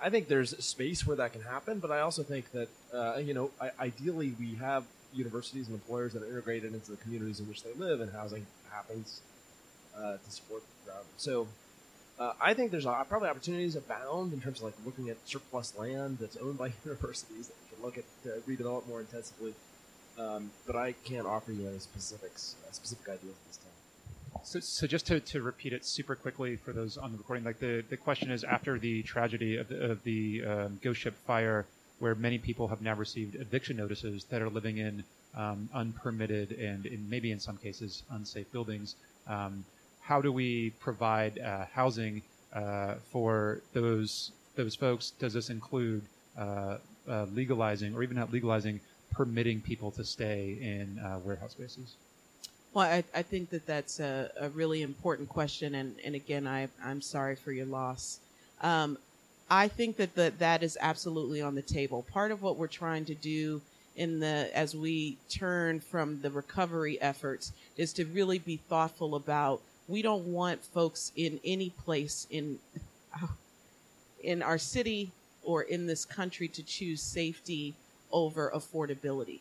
I think there's space where that can happen, but I also think that uh, you know, I, ideally we have universities and employers that are integrated into the communities in which they live, and housing happens uh, to support the. So. Uh, I think there's probably opportunities abound in terms of like looking at surplus land that's owned by universities that we can look at to redevelop more intensively. Um, but I can't offer you any specifics, uh, specific ideas at this time. So, so just to, to repeat it super quickly for those on the recording, like the, the question is after the tragedy of the, of the um, ghost ship fire, where many people have now received eviction notices that are living in um, unpermitted and in, maybe in some cases unsafe buildings. Um, how do we provide uh, housing uh, for those those folks? Does this include uh, uh legalizing, or even not legalizing, permitting people to stay in uh, warehouse spaces? Well, I, I think that that's a, a, really important question, and, and again, I, I'm sorry for your loss. Um, I think that the, that is absolutely on the table. Part of what we're trying to do in the as we turn from the recovery efforts is to really be thoughtful about we don't want folks in any place in in our city or in this country to choose safety over affordability,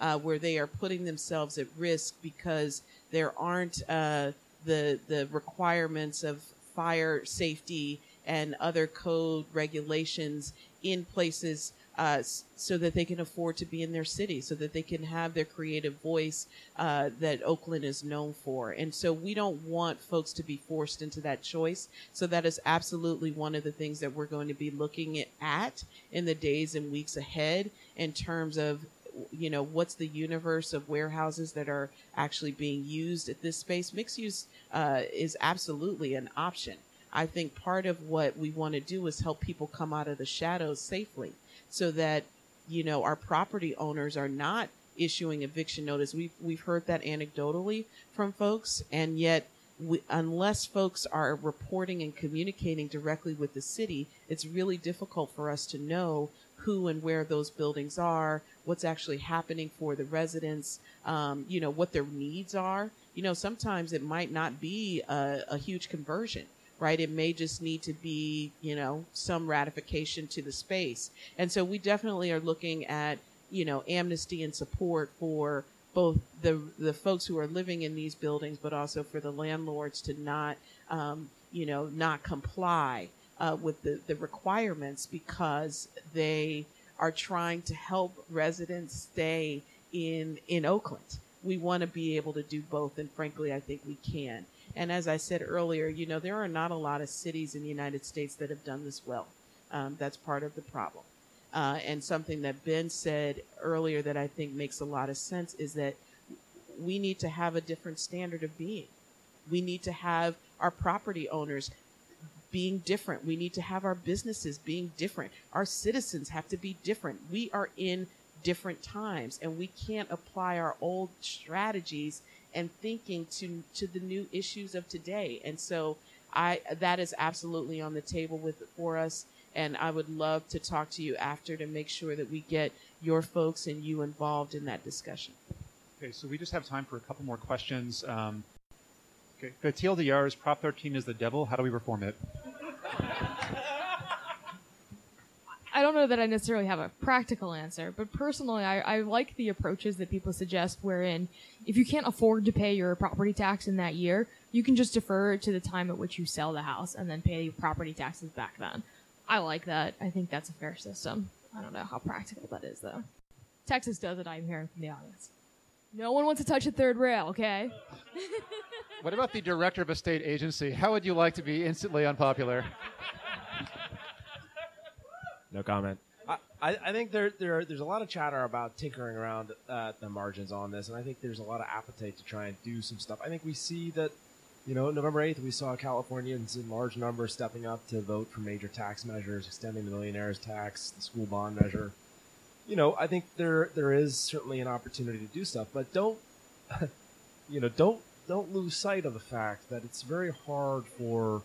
uh, where they are putting themselves at risk because there aren't uh, the the requirements of fire safety and other code regulations in places uh, so that they can afford to be in their city, so that they can have their creative voice uh, that Oakland is known for. And so we don't want folks to be forced into that choice. So that is absolutely one of the things that we're going to be looking at in the days and weeks ahead in terms of you know what's the universe of warehouses that are actually being used at this space mixed use uh, is absolutely an option i think part of what we want to do is help people come out of the shadows safely so that you know our property owners are not issuing eviction notice. We've we've heard that anecdotally from folks, and yet we, unless folks are reporting and communicating directly with the city, it's really difficult for us to know who and where those buildings are, what's actually happening for the residents, um, you know, what their needs are. You know, sometimes it might not be a, a huge conversion right? It may just need to be, you know, some ratification to the space. And so we definitely are looking at, you know, amnesty and support for both the the folks who are living in these buildings, but also for the landlords to not, um, you know, not comply uh, with the, the requirements because they are trying to help residents stay in in Oakland. We want to be able to do both, and frankly, I think we can. And as I said earlier, you know, there are not a lot of cities in the United States that have done this well. Um, that's part of the problem. Uh, and something that Ben said earlier that I think makes a lot of sense is that we need to have a different standard of being. We need to have our property owners being different. We need to have our businesses being different. Our citizens have to be different. We are in different times and we can't apply our old strategies and thinking to to the new issues of today. And so I that is absolutely on the table with for us. And I would love to talk to you after to make sure that we get your folks and you involved in that discussion. Okay, so we just have time for a couple more questions. Um, okay, the TLDR is Prop 13 is the devil. How do we reform it? I don't know that I necessarily have a practical answer, but personally, I, I like the approaches that people suggest wherein if you can't afford to pay your property tax in that year, you can just defer it to the time at which you sell the house and then pay the property taxes back then. I like that. I think that's a fair system. I don't know how practical that is, though. Texas does it, I'm hearing from the audience. No one wants to touch a third rail, okay? what about the director of a state agency? How would you like to be instantly unpopular? No comment. I, I think there, there there's a lot of chatter about tinkering around at the margins on this, and I think there's a lot of appetite to try and do some stuff. I think we see that, you know, November 8th, we saw Californians in large numbers stepping up to vote for major tax measures, extending the millionaires tax, the school bond measure. You know, I think there there is certainly an opportunity to do stuff, but don't, you know, don't don't lose sight of the fact that it's very hard for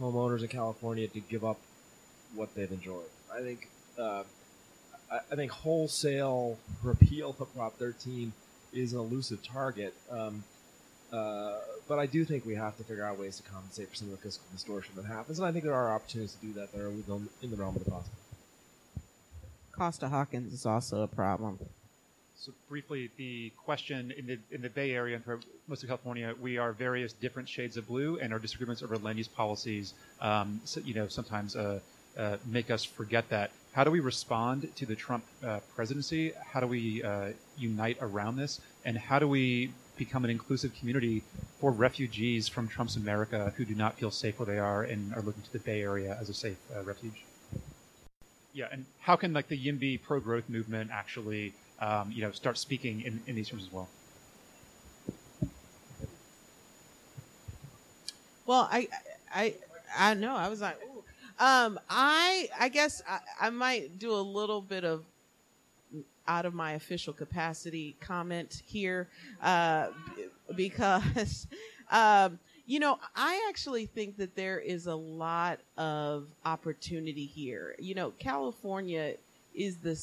homeowners in California to give up what they've enjoyed. I think uh, I, I, think wholesale repeal of Prop 13 is an elusive target. Um, uh, but I do think we have to figure out ways to compensate for some of the fiscal distortion that happens, and I think there are opportunities to do that that are within in the realm of the possible. Costa Hawkins is also a problem. So briefly, the question in the in the Bay Area and for most of California, we are various different shades of blue, and our disagreements over land use policies, um, so, you know, sometimes uh, uh, make us forget that. How do we respond to the Trump uh, presidency? How do we uh, unite around this? And how do we become an inclusive community for refugees from Trump's America who do not feel safe where they are and are looking to the Bay Area as a safe uh, refuge? Yeah, and how can like the YIMBY pro-growth movement actually, um, you know, start speaking in, in these terms as well? Well, I, I, I know. I was like, um, I I guess I, I might do a little bit of out of my official capacity comment here uh, because um, you know I actually think that there is a lot of opportunity here. You know, California is the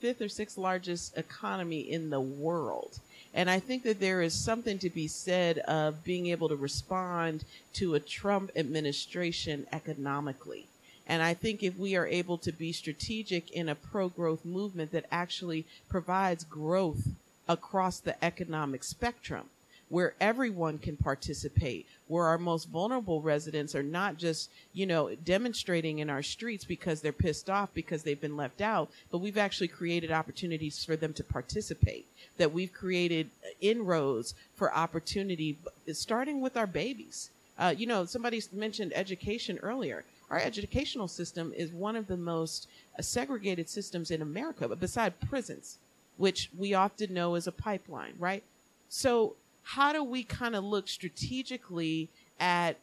fifth or sixth largest economy in the world. And I think that there is something to be said of being able to respond to a Trump administration economically. And I think if we are able to be strategic in a pro growth movement that actually provides growth across the economic spectrum, where everyone can participate, where our most vulnerable residents are not just, you know, demonstrating in our streets because they're pissed off because they've been left out, but we've actually created opportunities for them to participate, that we've created inroads for opportunity, starting with our babies. Uh, you know, somebody mentioned education earlier. Our educational system is one of the most uh, segregated systems in America, but beside prisons, which we often know as a pipeline, right? So how do we kind of look strategically at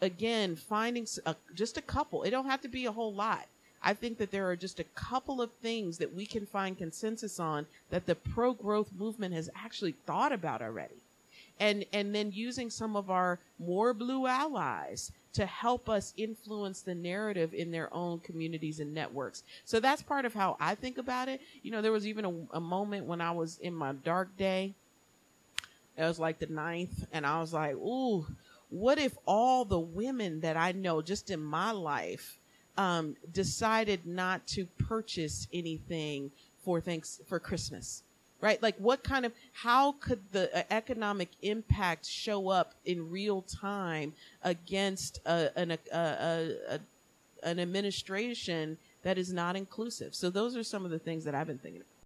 again finding a, just a couple it don't have to be a whole lot i think that there are just a couple of things that we can find consensus on that the pro growth movement has actually thought about already and and then using some of our more blue allies to help us influence the narrative in their own communities and networks. So that's part of how I think about it. You know, there was even a, a moment when I was in my dark day it was like the ninth, and I was like, ooh, what if all the women that I know just in my life um, decided not to purchase anything for thanks for Christmas? Right? Like, what kind of, how could the uh, economic impact show up in real time against a, an, a, a, an administration that is not inclusive? So, those are some of the things that I've been thinking about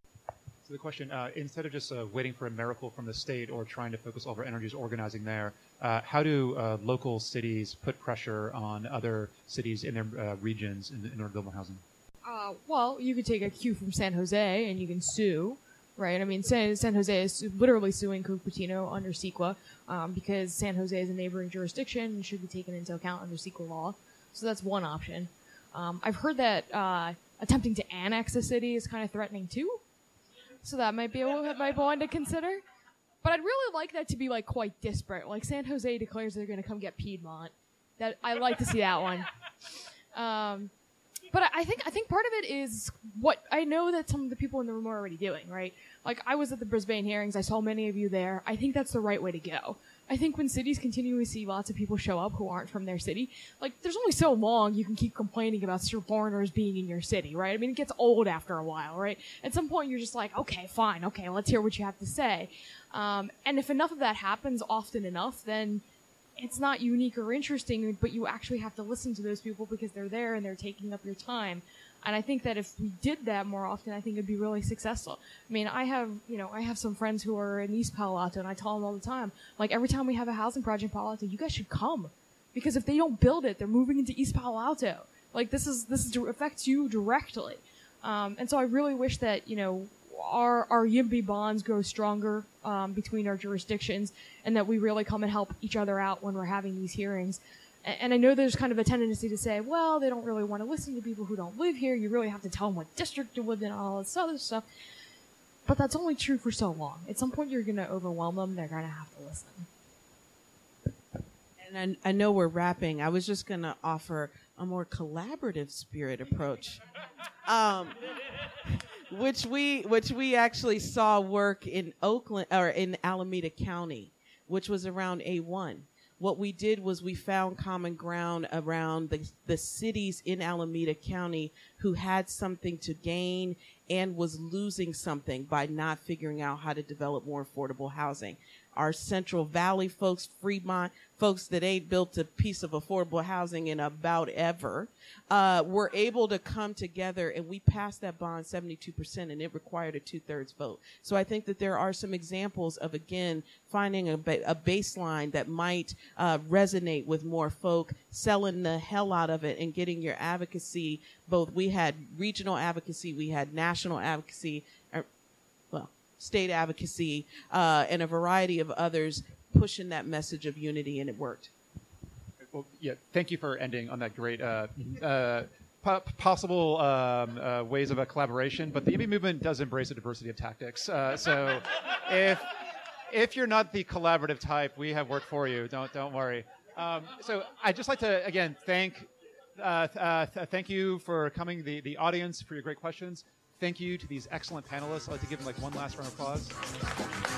the question, uh, instead of just uh, waiting for a miracle from the state or trying to focus all of our energies organizing there, uh, how do uh, local cities put pressure on other cities in their uh, regions in, in, order to build more housing? Uh, well, you could take a cue from San Jose and you can sue, right? I mean, San, San Jose is literally suing Cupertino under CEQA um, because San Jose is a neighboring jurisdiction and should be taken into account under CEQA law. So that's one option. Um, I've heard that attempting to annex a city is kind of threatening too. So that might be a might be one to consider. But I'd really like that to be like quite disparate. Like San Jose declares they're going to come get Piedmont. That I'd like to see that one. Um, but I think I think part of it is what I know that some of the people in the room are already doing. Right? Like I was at the Brisbane hearings. I saw many of you there. I think that's the right way to go. I think when cities continually see lots of people show up who aren't from their city, like there's only so long you can keep complaining about foreigners being in your city, right? I mean, it gets old after a while, right? At some point, you're just like, okay, fine, okay, let's hear what you have to say. Um, and if enough of that happens often enough, then it's not unique or interesting, but you actually have to listen to those people because they're there and they're taking up your time. And I think that if we did that more often, I think it'd be really successful. I mean, I have, you know, I have some friends who are in East Palo Alto and I tell them all the time, like every time we have a housing project in Palo Alto, you guys should come. Because if they don't build it, they're moving into East Palo Alto. Like this is, this is, affects you directly. Um, and so I really wish that, you know, our, our YIMBY bonds grow stronger, um, between our jurisdictions and that we really come and help each other out when we're having these hearings and I know there's kind of a tendency to say, well, they don't really want to listen to people who don't live here. You really have to tell them what district you live in and all this other stuff. But that's only true for so long. At some point, you're going to overwhelm them. They're going to have to listen. And I, I know we're wrapping. I was just going to offer a more collaborative spirit approach, um, which we which we actually saw work in Oakland or in Alameda County, which was around A1 what we did was we found common ground around the, the cities in Alameda County who had something to gain and was losing something by not figuring out how to develop more affordable housing our Central Valley folks, Fremont folks that ain't built a piece of affordable housing in about ever, uh, were able to come together and we passed that bond 72% and it required a two thirds vote. So I think that there are some examples of, again, finding a, ba- a baseline that might uh, resonate with more folk, selling the hell out of it and getting your advocacy. Both we had regional advocacy, we had national advocacy, state advocacy, uh, and a variety of others pushing that message of unity, and it worked. Well, yeah, thank you for ending on that great uh, uh, possible um, uh, ways of a collaboration. But the YIMBY movement does embrace a diversity of tactics. Uh, so if if you're not the collaborative type, we have work for you. Don't don't worry. Um, so I'd just like to again thank uh, uh, th- thank you for coming, the the audience for your great questions thank you to these excellent panelists. I'd like to give them like one last round of applause.